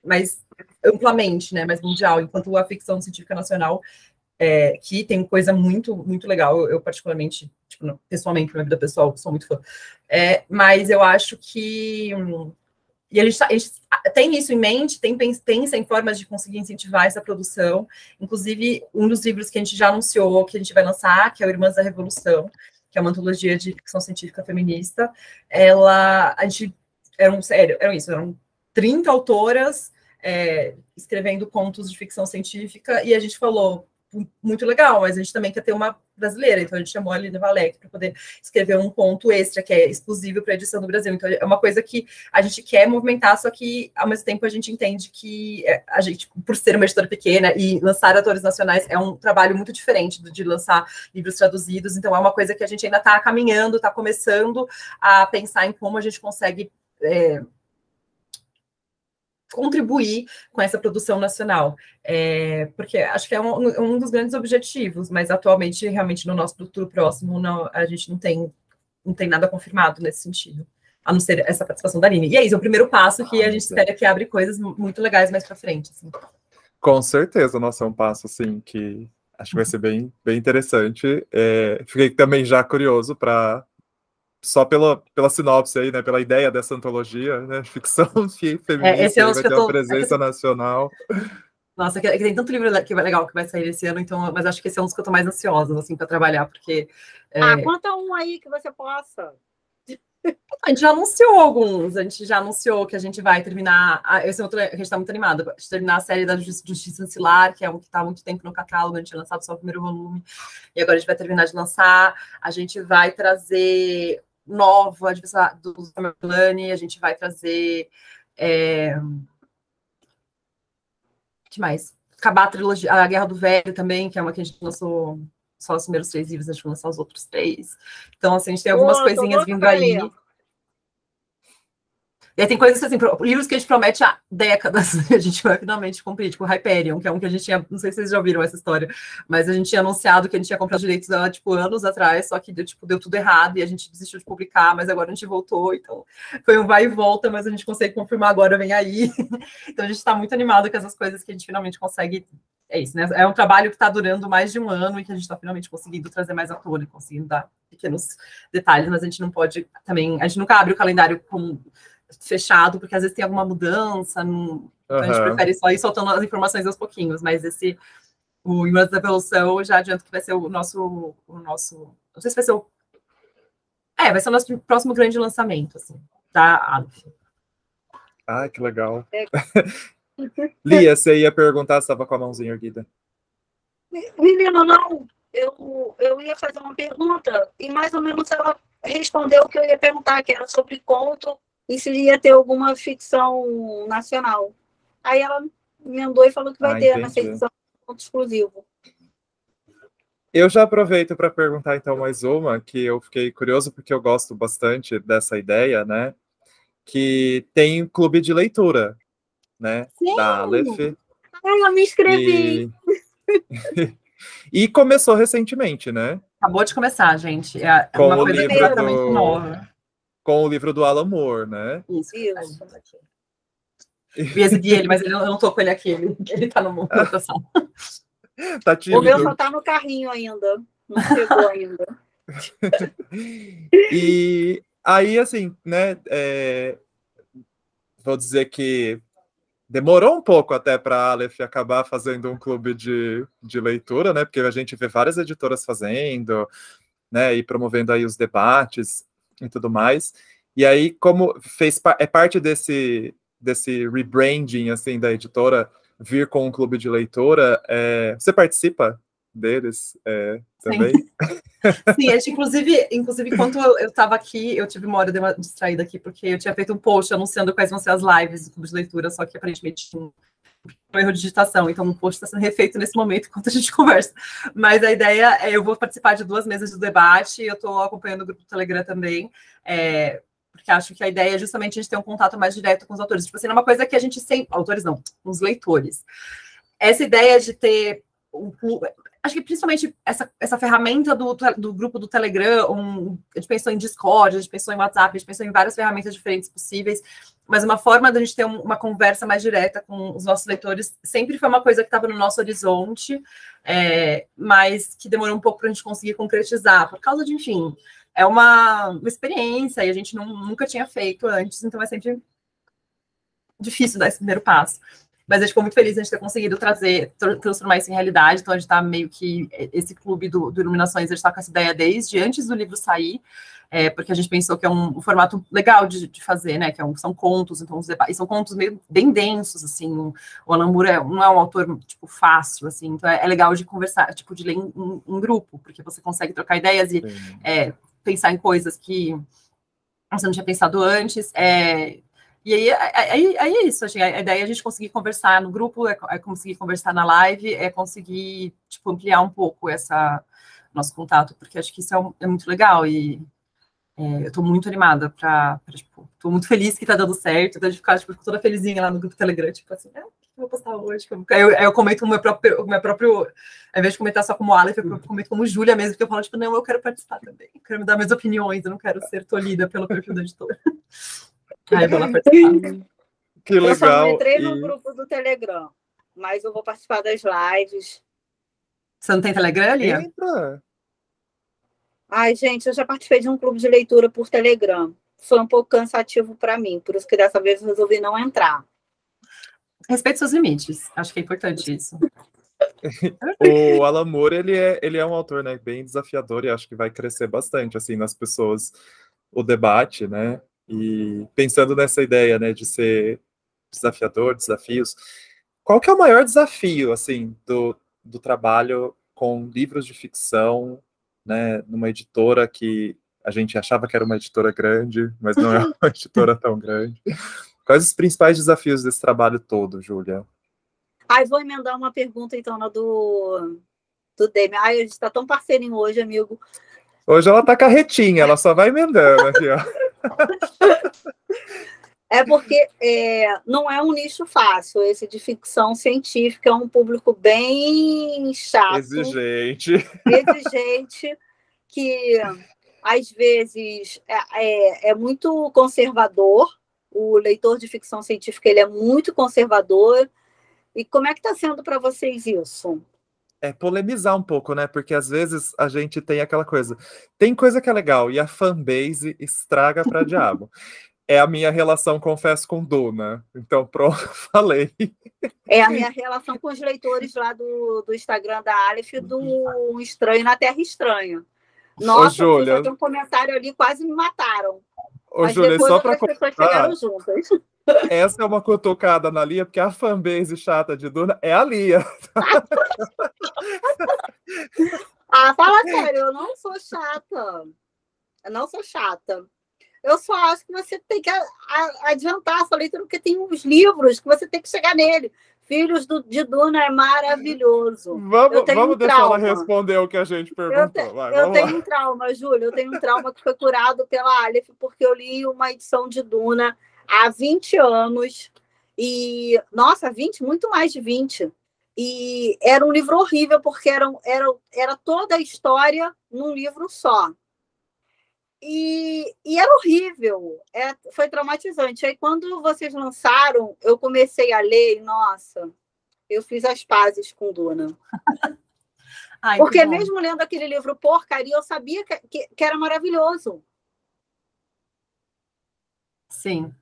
mais amplamente, né? Mais mundial, enquanto a ficção científica nacional é, que tem coisa muito, muito legal. Eu, particularmente, tipo, pessoalmente, na minha vida pessoal, sou muito fã. É, mas eu acho que. Hum, e tá, a gente, tem isso em mente, tem, pensa em formas de conseguir incentivar essa produção. Inclusive, um dos livros que a gente já anunciou, que a gente vai lançar, que é o Irmãs da Revolução, que é uma antologia de ficção científica feminista, ela. A gente. Eram, sério, eram isso, eram 30 autoras é, escrevendo contos de ficção científica, e a gente falou, muito legal, mas a gente também quer ter uma brasileira, então a gente chamou a Lina Valek para poder escrever um ponto extra que é exclusivo para a edição do Brasil. Então é uma coisa que a gente quer movimentar, só que ao mesmo tempo a gente entende que é, a gente, por ser uma editora pequena e lançar atores nacionais é um trabalho muito diferente do de lançar livros traduzidos, então é uma coisa que a gente ainda está caminhando, está começando a pensar em como a gente consegue é, contribuir com essa produção nacional, é, porque acho que é um, um, dos grandes objetivos, mas atualmente, realmente, no nosso futuro próximo, não, a gente não tem, não tem nada confirmado nesse sentido, a não ser essa participação da Aline. E é isso, é o primeiro passo que a gente espera que abre coisas muito legais mais para frente. Assim. Com certeza, nossa, é um passo, assim, que acho que vai ser bem, bem interessante. É, fiquei também já curioso para só pela, pela sinopse aí, né? Pela ideia dessa antologia, né? Ficção feminista, é, esse é vai ter tô... uma presença nacional. Nossa, que, que tem tanto livro que vai legal que vai sair esse ano, então, mas acho que esse é um dos que eu tô mais ansiosa, assim, para trabalhar, porque. É... Ah, conta um aí que você possa. A gente já anunciou alguns, a gente já anunciou que a gente vai terminar. Esse é outro, a gente está muito animado, de terminar a série da Justiça Ancilar, que é um que está há muito tempo no catálogo, a gente tinha lançado só o primeiro volume, e agora a gente vai terminar de lançar. A gente vai trazer nova do Samuel a gente vai trazer. É... que mais? Acabar a trilogia, a Guerra do Velho também, que é uma que a gente lançou só os primeiros três livros, a gente vai lançar os outros três. Então, assim, a gente tem algumas coisinhas vindo aí. E aí tem coisas assim, livros que a gente promete há décadas, a gente vai finalmente cumprir, tipo Hyperion, que é um que a gente tinha, não sei se vocês já ouviram essa história, mas a gente tinha anunciado que a gente tinha comprado direitos há, tipo, anos atrás, só que deu, tipo, deu tudo errado e a gente desistiu de publicar, mas agora a gente voltou, então foi um vai e volta, mas a gente consegue confirmar agora, vem aí. então a gente está muito animado com essas coisas que a gente finalmente consegue é isso, né? É um trabalho que está durando mais de um ano e que a gente está finalmente conseguindo trazer mais à tona, conseguindo dar pequenos detalhes, mas a gente não pode também, a gente nunca abre o calendário com fechado, porque às vezes tem alguma mudança, não, então a gente prefere só ir soltando as informações aos pouquinhos, mas esse, o Imãs da Evolução, eu já adianto que vai ser o nosso, o nosso, não sei se vai ser o, é, vai ser o nosso próximo grande lançamento, assim, da Aleph. Ah, que legal. É. Lia, você ia perguntar se estava com a mãozinha erguida. Menina, não. Eu, eu ia fazer uma pergunta e mais ou menos ela respondeu o que eu ia perguntar, que era sobre conto e se ia ter alguma ficção nacional. Aí ela emendou e falou que vai ah, ter uma ficção exclusivo. Eu já aproveito para perguntar então mais uma, que eu fiquei curioso porque eu gosto bastante dessa ideia, né? Que tem clube de leitura, né? Sim. Da Aleph. Ai, eu me inscrevi. E... e começou recentemente, né? Acabou de começar, gente. É Com uma coisa livro nova com o livro do Alan Moore, né? Isso, isso. Eu ia seguir ele, mas ele, eu não tô com ele aqui, ele, ele tá no mundo da sala. Tá o meu só tá no carrinho ainda, não chegou ainda. e aí, assim, né, é, vou dizer que demorou um pouco até para a Aleph acabar fazendo um clube de, de leitura, né, porque a gente vê várias editoras fazendo, né, e promovendo aí os debates, e tudo mais. E aí, como fez é parte desse, desse rebranding assim da editora vir com um clube de leitora, é, você participa deles é, também? Sim, gente, inclusive, inclusive, enquanto eu estava aqui, eu tive uma hora de uma distraída aqui, porque eu tinha feito um post anunciando quais vão ser as lives do clube de leitura, só que aparentemente um erro de digitação, então o post está sendo refeito nesse momento enquanto a gente conversa. Mas a ideia é, eu vou participar de duas mesas de debate, eu estou acompanhando o grupo do Telegram também, é, porque acho que a ideia é justamente a gente ter um contato mais direto com os autores. Tipo assim, é uma coisa que a gente sempre. Autores não, os leitores. Essa ideia de ter um. Acho que principalmente essa, essa ferramenta do, do grupo do Telegram, um, a gente pensou em Discord, a gente pensou em WhatsApp, a gente pensou em várias ferramentas diferentes possíveis, mas uma forma da gente ter um, uma conversa mais direta com os nossos leitores sempre foi uma coisa que estava no nosso horizonte, é, mas que demorou um pouco para a gente conseguir concretizar, por causa de, enfim, é uma, uma experiência e a gente não, nunca tinha feito antes, então é sempre difícil dar esse primeiro passo. Mas a gente ficou muito feliz de a gente ter conseguido trazer, transformar isso em realidade. Então a gente está meio que. Esse clube do, do Iluminações, a gente está com essa ideia desde antes do livro sair, é, porque a gente pensou que é um, um formato legal de, de, fazer, né? Que é um, são contos, então os debates, são contos meio bem densos, assim. Um, o Alan Moore é, não é um autor, tipo, fácil, assim. Então é, é legal de conversar, tipo, de ler em, em, em, grupo, porque você consegue trocar ideias e é, pensar em coisas que você não tinha pensado antes. É, e aí, aí, aí é isso, assim, a ideia é a gente conseguir conversar no grupo, é, é, conseguir conversar na live, é conseguir tipo, ampliar um pouco essa nosso contato, porque acho que isso é, é muito legal e é, eu estou muito animada para, tipo, estou muito feliz que está dando certo, então de ficar tipo, toda felizinha lá no grupo Telegram, tipo assim, ah, o que eu vou postar hoje? Aí eu, eu comento o meu próprio, o meu próprio, ao invés de comentar só como Aleph, eu comento como Júlia mesmo, porque eu falo, tipo, não, eu quero participar também, eu quero me dar minhas opiniões, eu não quero ser tolhida pelo perfil do editor. Ai, vou lá participar. Que legal. Eu só não entrei no grupo do Telegram, mas eu vou participar das lives. Você não tem Telegram, Lia? Entra. Ai, gente, eu já participei de um clube de leitura por Telegram. Foi um pouco cansativo para mim, por isso que dessa vez eu resolvi não entrar. Respeite seus limites. Acho que é importante isso. o Alan Moore, ele é, ele é um autor né, bem desafiador e acho que vai crescer bastante assim nas pessoas o debate, né? E pensando nessa ideia, né, de ser desafiador, desafios, qual que é o maior desafio, assim, do, do trabalho com livros de ficção, né, numa editora que a gente achava que era uma editora grande, mas não é uma editora tão grande. Quais os principais desafios desse trabalho todo, Júlia? Ai, vou emendar uma pergunta, então, na do, do Demi. Ai, a gente está tão parceirinho hoje, amigo. Hoje ela tá carretinha, ela só vai emendando aqui, ó. É porque é, não é um nicho fácil. Esse de ficção científica é um público bem chato. Exigente. Exigente, que às vezes é, é, é muito conservador. O leitor de ficção científica ele é muito conservador. E como é que está sendo para vocês isso? É polemizar um pouco, né? Porque às vezes a gente tem aquela coisa. Tem coisa que é legal e a fanbase estraga para diabo. É a minha relação, confesso, com Duna. Então, pronto, falei. É a minha relação com os leitores lá do, do Instagram da Aleph do Estranho na Terra Estranha. Nossa, Ô, Júlia... um comentário ali, quase me mataram. Ô, Mas Júlia, só para pessoas chegaram juntas. Essa é uma cutucada na Lia, porque a fanbase chata de Duna é a Lia. ah, fala sério, eu não sou chata. Eu não sou chata. Eu só acho que você tem que adiantar a sua leitura, porque tem uns livros que você tem que chegar nele. Filhos do, de Duna é maravilhoso. Vamos, vamos um deixar ela responder o que a gente perguntou. Eu, te, Vai, eu tenho lá. um trauma, Júlia. Eu tenho um trauma que foi curado pela Aleph, porque eu li uma edição de Duna há 20 anos. E, nossa, 20, muito mais de 20. E era um livro horrível, porque era, era, era toda a história num livro só. E, e era horrível, é, foi traumatizante. Aí, quando vocês lançaram, eu comecei a ler e, nossa, eu fiz as pazes com Duna. Ai, porque mesmo lendo aquele livro porcaria, eu sabia que, que, que era maravilhoso. Sim.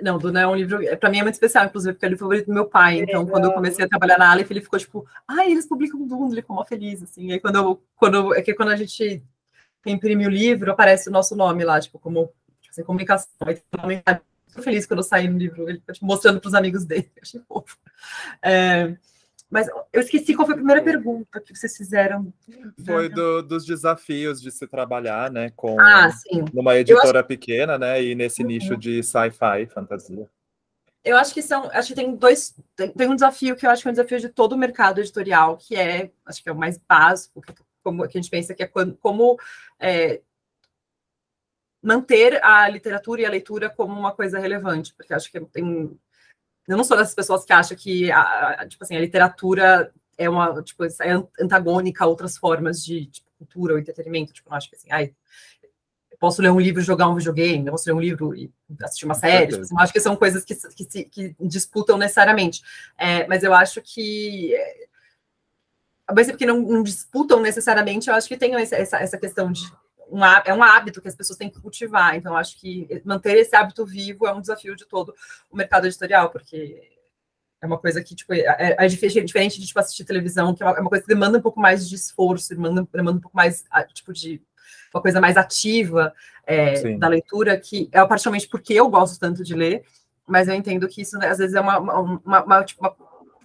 Não, Duna é um livro, para mim é muito especial, inclusive, porque é o livro favorito do meu pai. Então, é, quando eu comecei a trabalhar na Aleph, ele ficou tipo, ah, eles publicam Duna, ele ficou mó feliz, assim. Aí quando, eu, quando é que quando a gente imprime o livro, aparece o nosso nome lá, tipo, como tipo, assim, comunicação. Aí, muito feliz quando eu saí no livro, ele tipo, mostrando para os amigos dele, achei fofo. É, mas eu esqueci qual foi a primeira pergunta que vocês fizeram. Foi do, dos desafios de se trabalhar, né, com ah, numa editora acho... pequena, né, e nesse uhum. nicho de sci-fi, fantasia. Eu acho que são, acho que tem dois, tem, tem, um desafio que eu acho que é um desafio de todo o mercado editorial, que é, acho que é o mais básico, que, como que a gente pensa que é quando, como é, manter a literatura e a leitura como uma coisa relevante, porque acho que tem. Eu não sou dessas pessoas que acham que a, a tipo assim, a literatura é uma tipo, é antagônica a outras formas de cultura ou entretenimento. Tipo, não acho que assim, ai, posso ler um livro e jogar um videogame, eu posso ler um livro e assistir uma série. Tipo, assim, acho que são coisas que, que, se, que disputam necessariamente. É, mas eu acho que. É porque não, não, disputam necessariamente, eu acho que tem essa, essa questão de. Um, é um hábito que as pessoas têm que cultivar. Então, acho que manter esse hábito vivo é um desafio de todo o mercado editorial, porque é uma coisa que, tipo, é, é, é diferente de, tipo, assistir televisão, que é uma, é uma, coisa que demanda um pouco mais de esforço, demanda, demanda um pouco mais, tipo, de uma coisa mais ativa é, da leitura, que é particularmente porque eu gosto tanto de ler, mas eu entendo que isso, né, às vezes, é uma, uma, uma, uma tipo, uma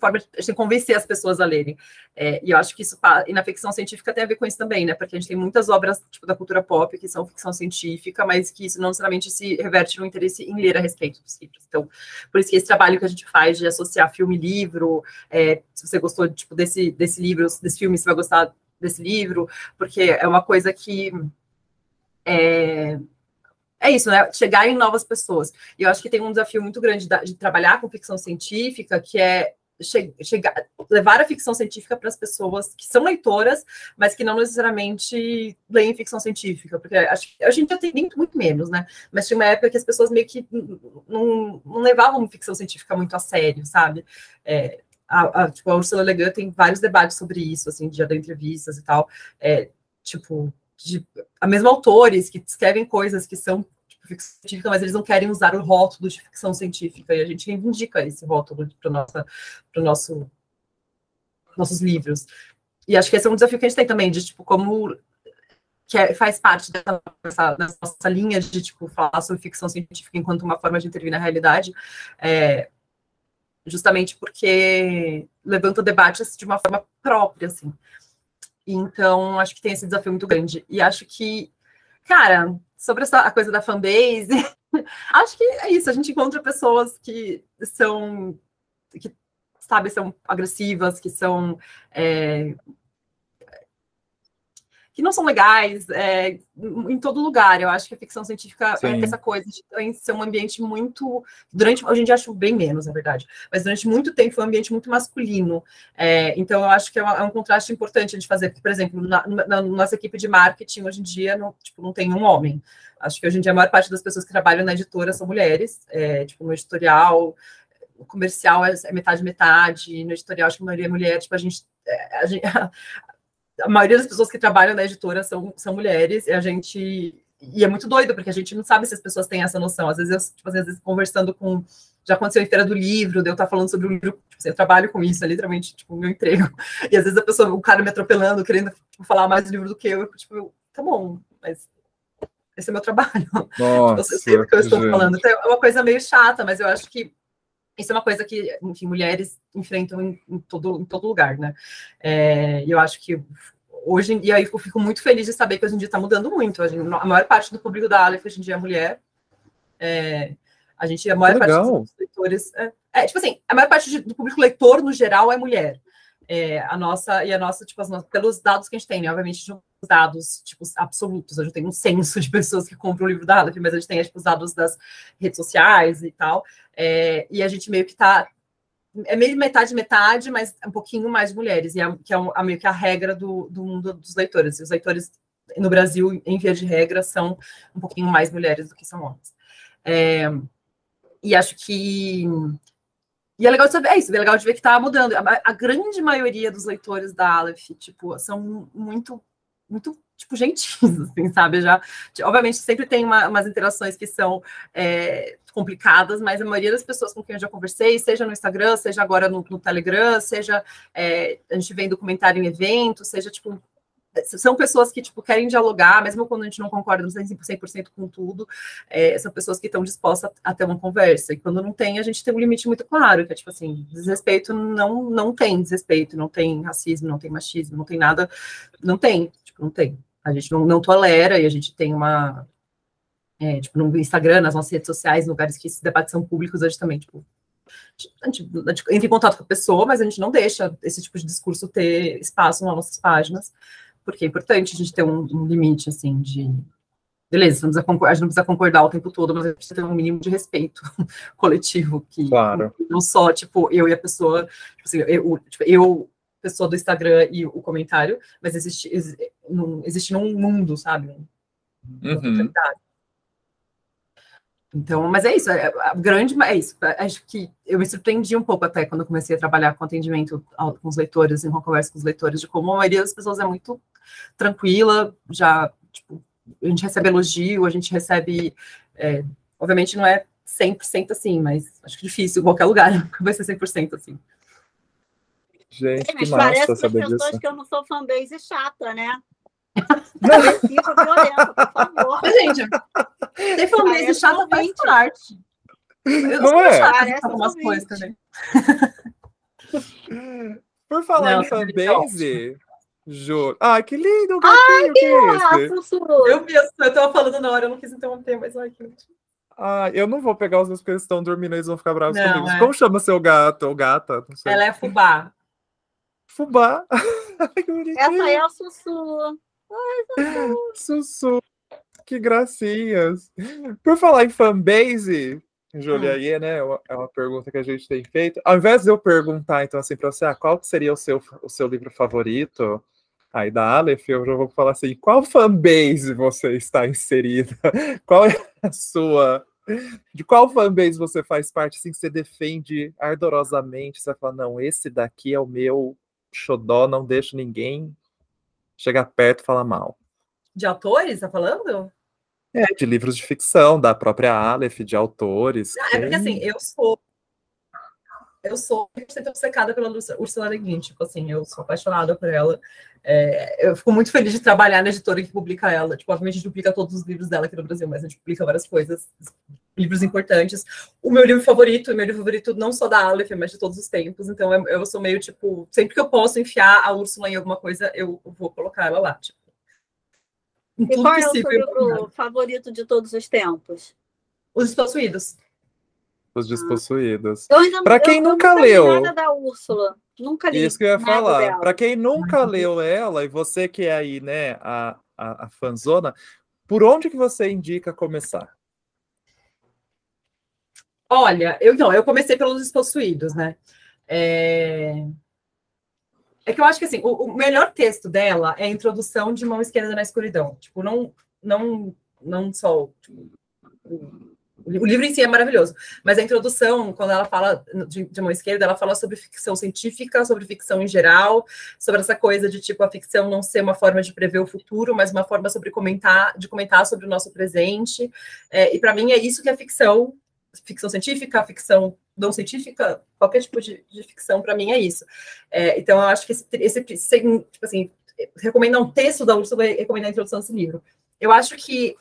forma de convencer as pessoas a lerem. É, e eu acho que isso, e na ficção científica tem a ver com isso também, né? Porque a gente tem muitas obras tipo, da cultura pop que são ficção científica, mas que isso não necessariamente se reverte no interesse em ler a respeito dos livros. Então, por isso que esse trabalho que a gente faz de associar filme e livro, é, se você gostou tipo, desse, desse livro, desse filme, você vai gostar desse livro, porque é uma coisa que. É, é isso, né? Chegar em novas pessoas. E eu acho que tem um desafio muito grande de, de trabalhar com ficção científica, que é chegar, levar a ficção científica para as pessoas que são leitoras, mas que não necessariamente leem ficção científica, porque acho, a gente já tem muito, menos, né? Mas tinha uma época que as pessoas meio que não, não levavam ficção científica muito a sério, sabe? É, a, a, tipo, a Ursula Le Guin tem vários debates sobre isso, assim, já deu entrevistas e tal, é, tipo, de, a mesma autores que escrevem coisas que são ficção científica, mas eles não querem usar o rótulo de ficção científica, e a gente reivindica esse rótulo para o nosso, nosso, nossos livros. E acho que esse é um desafio que a gente tem também, de tipo, como que é, faz parte dessa, dessa, dessa, nossa linha de tipo, falar sobre ficção científica enquanto uma forma de intervir na realidade, é, justamente porque levanta debates de uma forma própria, assim. Então, acho que tem esse desafio muito grande. E acho que, cara, sobre essa a coisa da fanbase, acho que é isso. A gente encontra pessoas que são, que, sabe, são agressivas, que são é, que não são legais é, em todo lugar. Eu acho que a ficção científica Sim. é essa coisa de ser um ambiente muito. Durante, hoje em dia acho bem menos, na verdade, mas durante muito tempo foi um ambiente muito masculino. É, então eu acho que é, uma, é, um contraste importante de fazer, porque, por exemplo, na, na, nossa equipe de marketing hoje em dia não, tipo, não tem um homem. Acho que hoje em dia a maior parte das pessoas que trabalham na editora são mulheres, é, tipo, no editorial, o comercial é, é metade metade, no editorial acho que a maioria é mulher, tipo, a gente, é, a gente, a maioria das pessoas que trabalham na editora são, são mulheres, e a gente. E é muito doido, porque a gente não sabe se as pessoas têm essa noção. Às vezes, eu, tipo, às vezes conversando com. Já aconteceu em feira do livro, de eu estar falando sobre o livro, tipo, assim, eu trabalho com isso, é literalmente, tipo, meu emprego. E às vezes a pessoa, o cara me atropelando, querendo tipo, falar mais do livro do que eu, eu tipo, tá bom, mas esse é meu trabalho. Nossa, eu sei do que eu estou gente. falando. Então, é uma coisa meio chata, mas eu acho que isso é uma coisa que, enfim, mulheres enfrentam em, em todo, em todo lugar, né? É, e eu acho que hoje, e aí eu fico muito feliz de saber que hoje em dia está mudando muito. A, gente, a, maior parte do público da Aleph hoje em dia é mulher. É, a gente, a maior parte dos leitores. É, é, tipo assim, a maior parte do público leitor, no geral, é mulher. É, a nossa, e a nossa, tipo, as, pelos dados que a gente tem, né? Obviamente, os dados, tipo, absolutos. A gente tem um censo de pessoas que compram o livro da Aleph, mas a gente tem, tipo, os dados das redes sociais e tal. É, e a gente meio que está é meio metade metade, mas um pouquinho mais mulheres, e é, que é a, meio que a regra do, do mundo dos leitores. E os leitores no Brasil, em via de regra, são um pouquinho mais mulheres do que são homens. É, e acho que e é legal de saber, é isso, é legal de ver que está mudando. A, a, grande maioria dos leitores da Aleph, tipo, são muito, muito tipo, gentis, assim, sabe? Já, obviamente, sempre tem uma, umas interações que são é, complicadas, mas a maioria das pessoas com quem eu já conversei, seja no Instagram, seja agora no, no Telegram, seja é, a gente vem documentário em evento, seja, tipo, são pessoas que, tipo, querem dialogar, mesmo quando a gente não concorda 100% com tudo, é, são pessoas que estão dispostas a, a, ter uma conversa, e quando não tem, a gente tem um limite muito claro, que é, tipo assim, desrespeito não, não tem desrespeito, não tem racismo, não tem machismo, não tem nada, não tem, tipo, não tem. A gente não, não tolera e a gente tem uma. É, tipo, no Instagram, nas nossas redes sociais, lugares que esses debates são públicos, a gente também, tipo, a gente, a gente entra em contato com a pessoa, mas a gente não deixa esse tipo de discurso ter espaço nas nossas páginas, porque é importante a gente ter um, um limite, assim, de, beleza, a gente não precisa concordar o tempo todo, mas a gente precisa ter um mínimo de respeito coletivo, que claro. não só, tipo, eu e a pessoa, tipo assim, eu, tipo, eu pessoa do Instagram e o comentário, mas existe, existe, existe num mundo, sabe? Uhum. Então, mas é isso, é, a grande, é isso. Acho que eu me surpreendi um pouco até quando comecei a trabalhar com atendimento com os leitores, em uma conversa com os leitores, de como a maioria das pessoas é muito tranquila, já, tipo, a gente recebe elogio, a gente recebe, é, obviamente não é 100% assim, mas acho que é difícil, em qualquer lugar vai ser 100% assim. Gente, é, que massa parece saber pessoas disso. que eu não sou fanbase chata, né? Agressiva, violenta, por favor. Mas, gente, ter fanbase chata faz parte. Eu não é? Chata algumas coisas também. Por falar não, em fanbase, Juro. Ah, que lindo, ai, que, é esse? Eu vi, eu tava falando na hora, eu não quis interromper, mas ai, que Ah, eu não vou pegar os meus porque eles estão dormindo, eles vão ficar bravos não, comigo. É. Como chama seu gato ou gata? Ela é fubá. Fubá. Essa é a Sussu. Ai, Sussu. Que gracinhas. Por falar em fanbase, Julia, hum. né? É uma pergunta que a gente tem feito. Ao invés de eu perguntar, então, assim, para você, ah, qual seria o seu, o seu livro favorito? Aí da Aleph, eu já vou falar assim: qual fanbase você está inserida? Qual é a sua. De qual fanbase você faz parte, assim, que você defende ardorosamente? Você vai falar, não, esse daqui é o meu xodó, não deixo ninguém chegar perto e falar mal. De autores, tá falando? É, de livros de ficção, da própria Aleph, de autores. Ah, é porque assim, eu sou. Eu sou 100% obcecada pela Ursula Le Guin, tipo assim, eu sou apaixonada por ela. É, eu fico muito feliz de trabalhar na editora que publica ela. Tipo, obviamente a gente publica todos os livros dela aqui no Brasil, mas a gente publica várias coisas, livros importantes. O meu livro favorito, o meu livro favorito não só da Aleph, mas de todos os tempos. Então eu, eu sou meio tipo, sempre que eu posso enfiar a Úrsula em alguma coisa, eu vou colocar ela lá. Tipo. E qual é o seu livro favorito de todos os tempos? Os Despossuídos. Os Despossuídos. Ah. Para quem eu, nunca eu leu. Nada da Úrsula. Nunca li. Isso que eu ia falar. Para quem nunca leu ela, e você que é aí, né, a, a, a fanzona, por onde que você indica começar? Olha, eu não, eu comecei pelos Despossuídos, né? É... É que eu acho que assim, o, o, melhor texto dela é a introdução de Mão Esquerda na Escuridão. Tipo, não, não, não só. Tipo, o, o, livro em si é maravilhoso, mas a introdução, quando ela fala de, de, Mão Esquerda, ela fala sobre ficção científica, sobre ficção em geral, sobre essa coisa de tipo a ficção não ser uma forma de prever o futuro, mas uma forma sobre comentar, de comentar sobre o nosso presente. É, e para mim é isso que é ficção ficção científica, ficção não científica, qualquer tipo de, de ficção, para mim é isso. É, então, eu acho que esse, esse, tipo assim, recomendar um texto da Úrsula, recomendar a introdução desse livro. Eu acho que,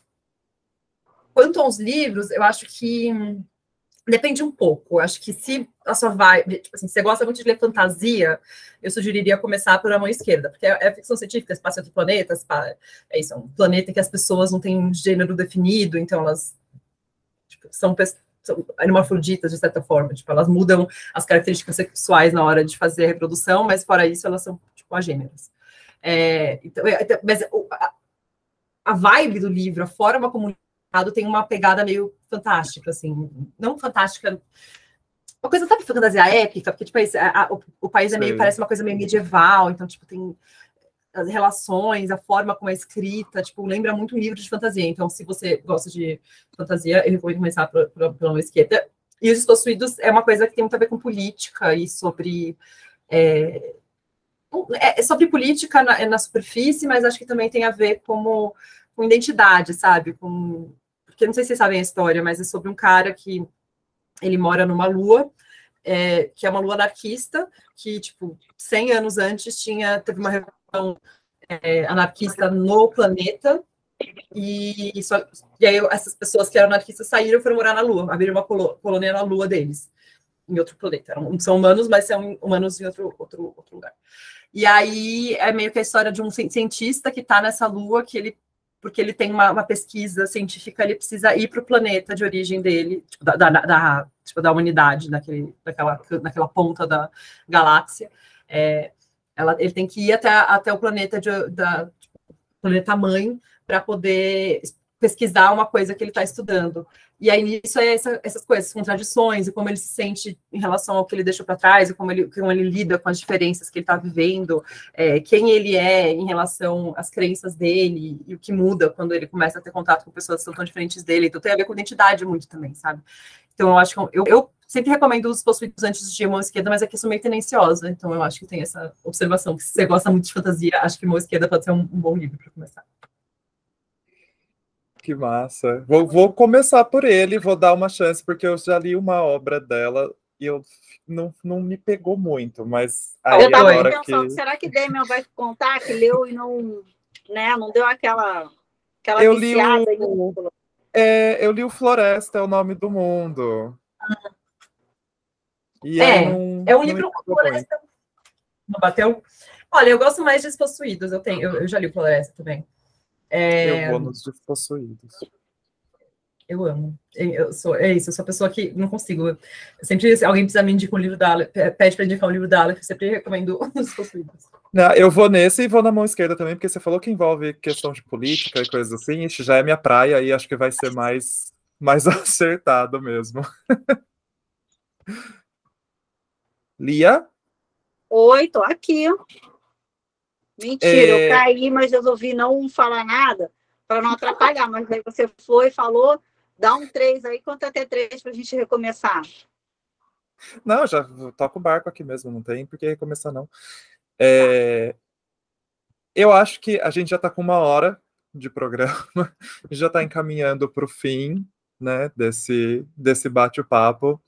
quanto aos livros, eu acho que hum, depende um pouco. Eu acho que se a sua vibe, tipo assim, se você gosta muito de ler fantasia, eu sugeriria começar por a mão esquerda, porque é, é ficção científica, espaço entre planetas, é isso, é um planeta em que as pessoas não têm um gênero definido, então elas tipo, são são hermafroditas, de certa forma. Tipo, elas mudam as características sexuais na hora de fazer a reprodução, mas fora isso, elas são, tipo, agêneras. É, então, é, então, mas a, a vibe do livro, a forma como tem uma pegada meio fantástica, assim, não fantástica, uma coisa, sabe, fantasia épica, porque, tipo, a, a, o, o, país é meio, parece uma coisa meio medieval, então, tipo, tem as relações, a forma como é escrita, tipo, lembra muito um livro de fantasia. Então, se você gosta de fantasia, eu recomendo começar pela esquerda. E Os Despossuídos é uma coisa que tem muito a ver com política e sobre. É, é sobre política na, na, superfície, mas acho que também tem a ver como, com identidade, sabe? Com, porque não sei se vocês sabem a história, mas é sobre um cara que ele mora numa lua, é, que é uma lua anarquista, que, tipo, 100 anos antes tinha, teve uma é, anarquista no planeta. E, só, e aí essas pessoas que eram anarquistas saíram e foram morar na Lua, abriram uma colônia na Lua deles, em outro planeta. São humanos, mas são humanos em outro, outro, outro lugar. E aí é meio que a história de um cientista que está nessa Lua, que ele porque ele tem uma, uma pesquisa científica, ele precisa ir para o planeta de origem dele, tipo, da, da, da, tipo, da humanidade, daquele, daquela, daquela ponta da galáxia. É, ela, ele tem que ir até, até o planeta de, da planeta mãe para poder pesquisar uma coisa que ele está estudando. E aí nisso é essa, essas coisas, contradições, e como ele se sente em relação ao que ele deixou para trás, e como ele, como ele lida com as diferenças que ele está vivendo, é, quem ele é em relação às crenças dele, e o que muda quando ele começa a ter contato com pessoas que são tão diferentes dele. Então tem a ver com identidade muito também, sabe? Então eu acho que eu, eu sempre recomendo os possuídos antes de mão esquerda, mas aqui eu sou meio tendenciosa, então eu acho que tem essa observação, que se você gosta muito de fantasia, acho que mão esquerda pode ser um, um bom livro para começar. Que massa. Vou, vou começar por ele, vou dar uma chance, porque eu já li uma obra dela e eu não, não me pegou muito, mas aí eu tava agora pensando, que... será que Damian vai contar que leu e não, né, não deu aquela, aquela Eu li viciada o-? É, eu li o Floresta, é o nome do mundo. E É, não- É um livro Floresta. Não bateu? Olha, eu gosto mais de Despossuídos, eu tenho, eu, eu já li o Floresta também. É, Eu vou nos despossuídos. Eu amo. Eu sou, é isso, eu sou a pessoa que não consigo. Sempre, se alguém precisa me indicar um livro da Aleph, pede para indicar um livro da Aleph, eu sempre recomendo os possuídos. Não, eu vou nesse e vou na mão esquerda também, porque você falou que envolve questão de política e coisas assim, isso já é minha praia e acho que vai ser mais, mais acertado mesmo. Lia? Oi, tô aqui. Mentira, É. eu caí, mas resolvi não falar nada para não atrapalhar. Mas aí você foi, falou, dá um três aí, conta até três para a gente recomeçar. Não, já toco o barco aqui mesmo, não tem por que recomeçar, não. É, eu acho que a gente já está com uma hora de programa, já está encaminhando para o fim né, desse, desse bate-papo,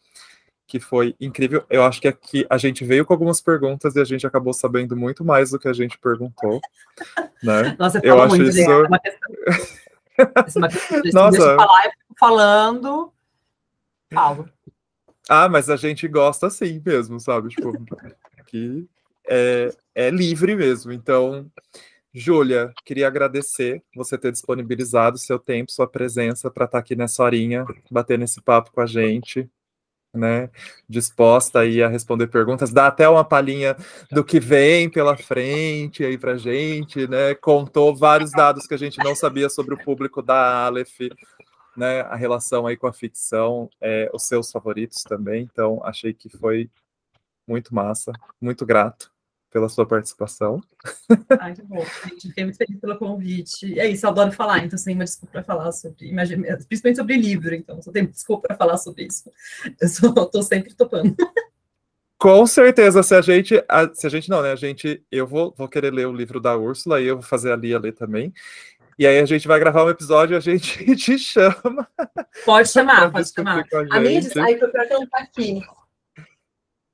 que foi incrível. Eu acho que aqui a gente veio com algumas perguntas e a gente acabou sabendo muito mais do que a gente perguntou. Né? Nossa, Eu acho muito, isso-. É uma questão. Essa é Nossa. Deixa eu falar, eu fico falando. Falo. Ah, mas a gente gosta assim mesmo, sabe? Tipo, que é, é livre mesmo. Então, Júlia, queria agradecer você ter disponibilizado seu tempo, sua presença para estar aqui nessa horinha, bater nesse papo com a gente, né? Disposta aí a responder perguntas, dá até uma palhinha do que vem pela frente aí pra gente, né? Contou vários dados que a gente não sabia sobre o público da Aleph, né, a relação aí com a ficção, é, os seus favoritos também, então achei que foi muito massa, muito grato pela sua participação. Ai, que bom, gente. Fiquei muito feliz pelo convite. É isso, eu adoro falar, então sem uma desculpa para falar sobre, imagina, principalmente sobre livro, então só tenho desculpa para falar sobre isso. Eu só tô sempre topando. Com certeza, se a gente, a- se a gente não, né, a gente, eu vou, vou querer ler o livro da Úrsula e eu vou fazer a Lia ler também, e aí a gente vai gravar um episódio e a gente te chama. Pode chamar, pode chamar. com A minha diz, ai, que eu não tá aqui.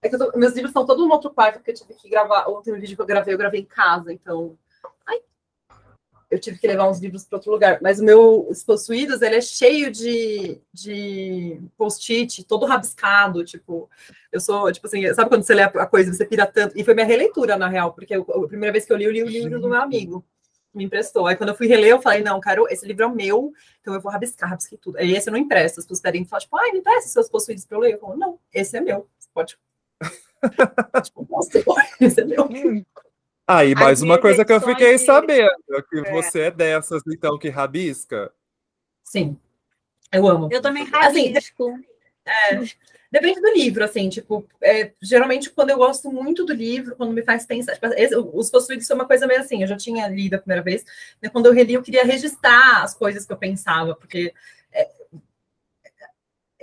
É tô- meus livros estão todos no outro quarto, porque eu tive que gravar. Ontem o vídeo que eu gravei, eu gravei em casa, então. Ai, eu tive que levar uns livros para outro lugar. Mas o meu Os Possuídos, ele é cheio de, de post-it, todo rabiscado. Tipo, eu sou, tipo assim, sabe quando você lê a coisa você pira tanto? E foi minha releitura, na real, porque eu- a primeira vez que eu li, eu li o livro do meu amigo. Me emprestou. Aí quando eu fui reler, eu falei, não, cara, esse livro é meu, então eu vou rabiscar, rabisquei tudo. Aí esse eu não empresto. As pessoas pedem e falam, tipo, ai, me empresta seus possuídos para eu ler. Eu falo, não, esse é meu. Você pode. É. Aí, mais uma coisa que eu fiquei de- sabendo, que É. você é dessas, então, que rabisca. Sim. Eu amo. Eu também Assim, rabisco. Depende do livro, assim, tipo, é, geralmente quando eu gosto muito do livro, quando me faz pensar, tipo, esse- os possuídos são uma coisa meio assim, eu já tinha lido a primeira vez, né, quando eu reli eu queria registrar as coisas que eu pensava, porque é,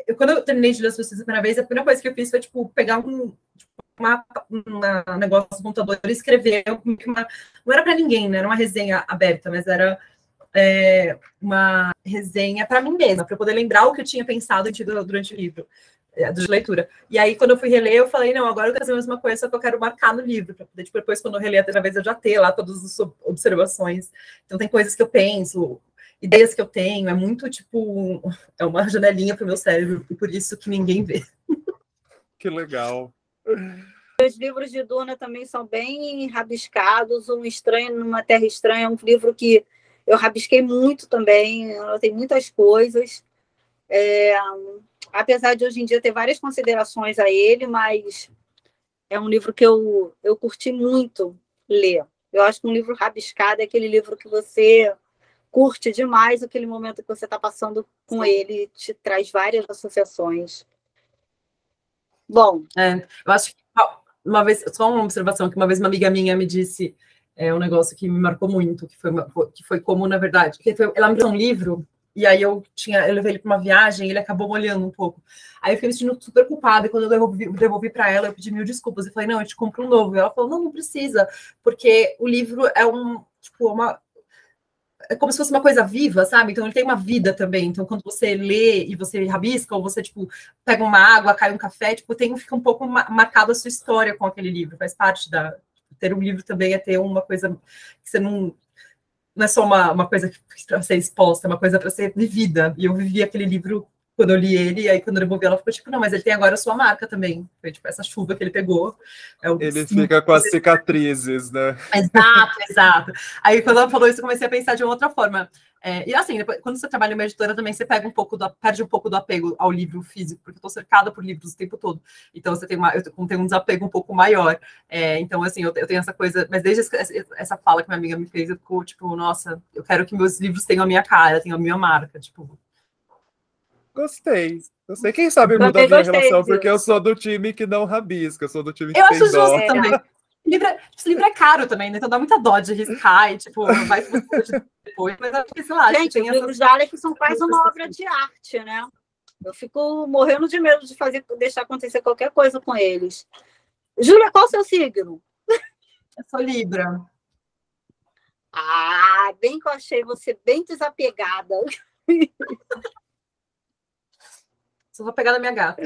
eu- quando eu terminei de ler as possuídos a primeira vez, a primeira coisa que eu fiz foi, tipo, pegar um, tipo, uma, um negócio no computador e escrever, uma- não era para ninguém, né, era uma resenha aberta, mas era é, uma resenha para mim mesma, para eu poder lembrar o que eu tinha pensado do- durante o livro é, de leitura. E aí, quando eu fui reler, eu falei, não, agora eu quero fazer a mesma coisa, só que eu quero marcar no livro, para poder, tipo, depois, quando eu reler a terceira vez, eu já ter lá todas as ob- observações. Então, tem coisas que eu penso, ideias que eu tenho, é muito, tipo, é uma janelinha para o meu cérebro, e por isso que ninguém vê. Que legal. Os livros de Duna também são bem rabiscados. Um Estranho numa Terra Estranha é um livro que eu rabisquei muito também. Ela tem muitas coisas. É, apesar de hoje em dia ter várias considerações a ele, mas é um livro que eu, eu curti muito ler. Eu acho que um livro rabiscado é aquele livro que você curte demais aquele momento que você está passando com ele, te traz várias associações. Bom. É, eu acho que uma vez, só uma observação, que uma vez uma amiga minha me disse é, um negócio que me marcou muito, que foi, que foi como, na verdade, que foi, ela me deu um livro e aí eu tinha, eu levei ele para uma viagem, ele acabou molhando um pouco. Aí eu fiquei me sentindo super culpada, e quando eu devolvi, devolvi para ela, eu pedi mil desculpas. Eu falei, não, eu te compro um novo. E ela falou, não, não precisa, porque o livro é um, tipo, uma. É como se fosse uma coisa viva, sabe? Então ele tem uma vida também. Então, quando você lê e você rabisca, ou você, tipo, pega uma água, cai um café, tipo, tem, fica um pouco marcado a sua história com aquele livro, faz parte da. Ter um livro também é ter uma coisa que você não não é só uma, uma coisa para ser exposta, é uma coisa para ser vivida. E eu vivi aquele livro quando eu li ele, e aí quando eu devolvi ela, ficou tipo, não, mas ele tem agora a sua marca também. Foi tipo essa chuva que ele pegou. É ele fica com as cicatrizes, né? Exato, exato. Aí quando ela falou isso, eu comecei a pensar de uma outra forma. É, e assim, depois, quando você trabalha em uma editora também, você pega um pouco do, perde um pouco do apego ao livro físico, porque eu estou cercada por livros o tempo todo. Então você tem uma, eu tenho um desapego um pouco maior. É, então, assim, eu, eu, tenho essa coisa, mas desde essa fala que minha amiga me fez, eu fico, tipo, nossa, eu quero que meus livros tenham a minha cara, tenham a minha marca, tipo. Gostei. Eu sei, quem sabe muda a minha relação, porque eu sou do time que não rabisca, eu sou do time que eu tem acho dó. Justo também. livro, é, esse livro é caro também, né? Então dá muita dó de riscar e, tipo, vai depois, mas acho que, sei lá. Gente, os livros da Alex são quase uma obra de arte, né? Eu fico morrendo de medo de fazer, deixar acontecer qualquer coisa com eles. Júlia, qual o seu signo? Eu sou Libra. Ah, bem que eu achei você bem desapegada. Só vou pegar na minha gata.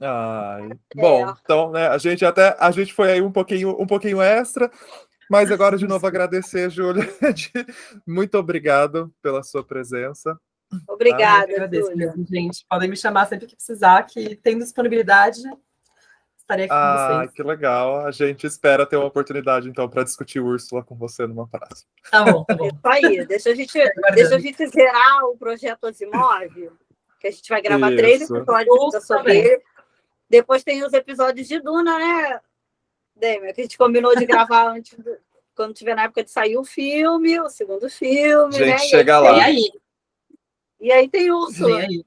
Ai, bom, é. então, né, a gente até a gente foi aí um pouquinho um pouquinho extra, mas agora de novo agradecer, Júlia. Muito obrigado pela sua presença. Obrigada, agradeço mesmo, gente. Podem me chamar sempre que precisar, que tem disponibilidade, estarei aqui ah, com vocês. que legal. A gente espera ter uma oportunidade, então, para discutir Úrsula com você numa próxima. Tá bom, tá bom. Aí, deixa a gente, deixa a gente zerar o projeto Asimov, que a gente vai gravar Isso. três episódios sobre ele. Depois tem os episódios de Duna, né, Demian? Que a gente combinou de gravar antes, do, quando tiver na época de sair o filme, o segundo filme. A gente né? chega lá. E aí? E aí tem Úrsula. aí.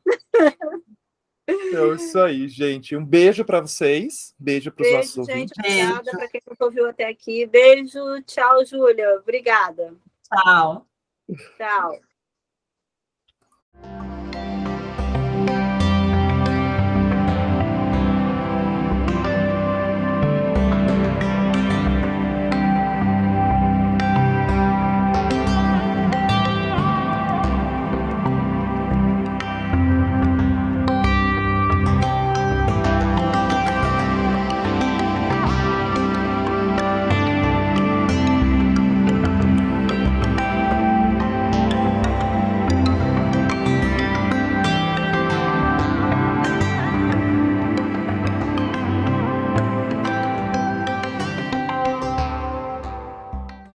É isso aí, gente. Um beijo para vocês. Beijo para os nossos gente, ouvintes. Obrigada para quem nos ouviu até aqui. Beijo. Tchau, Júlia. Obrigada. Tchau. Tchau.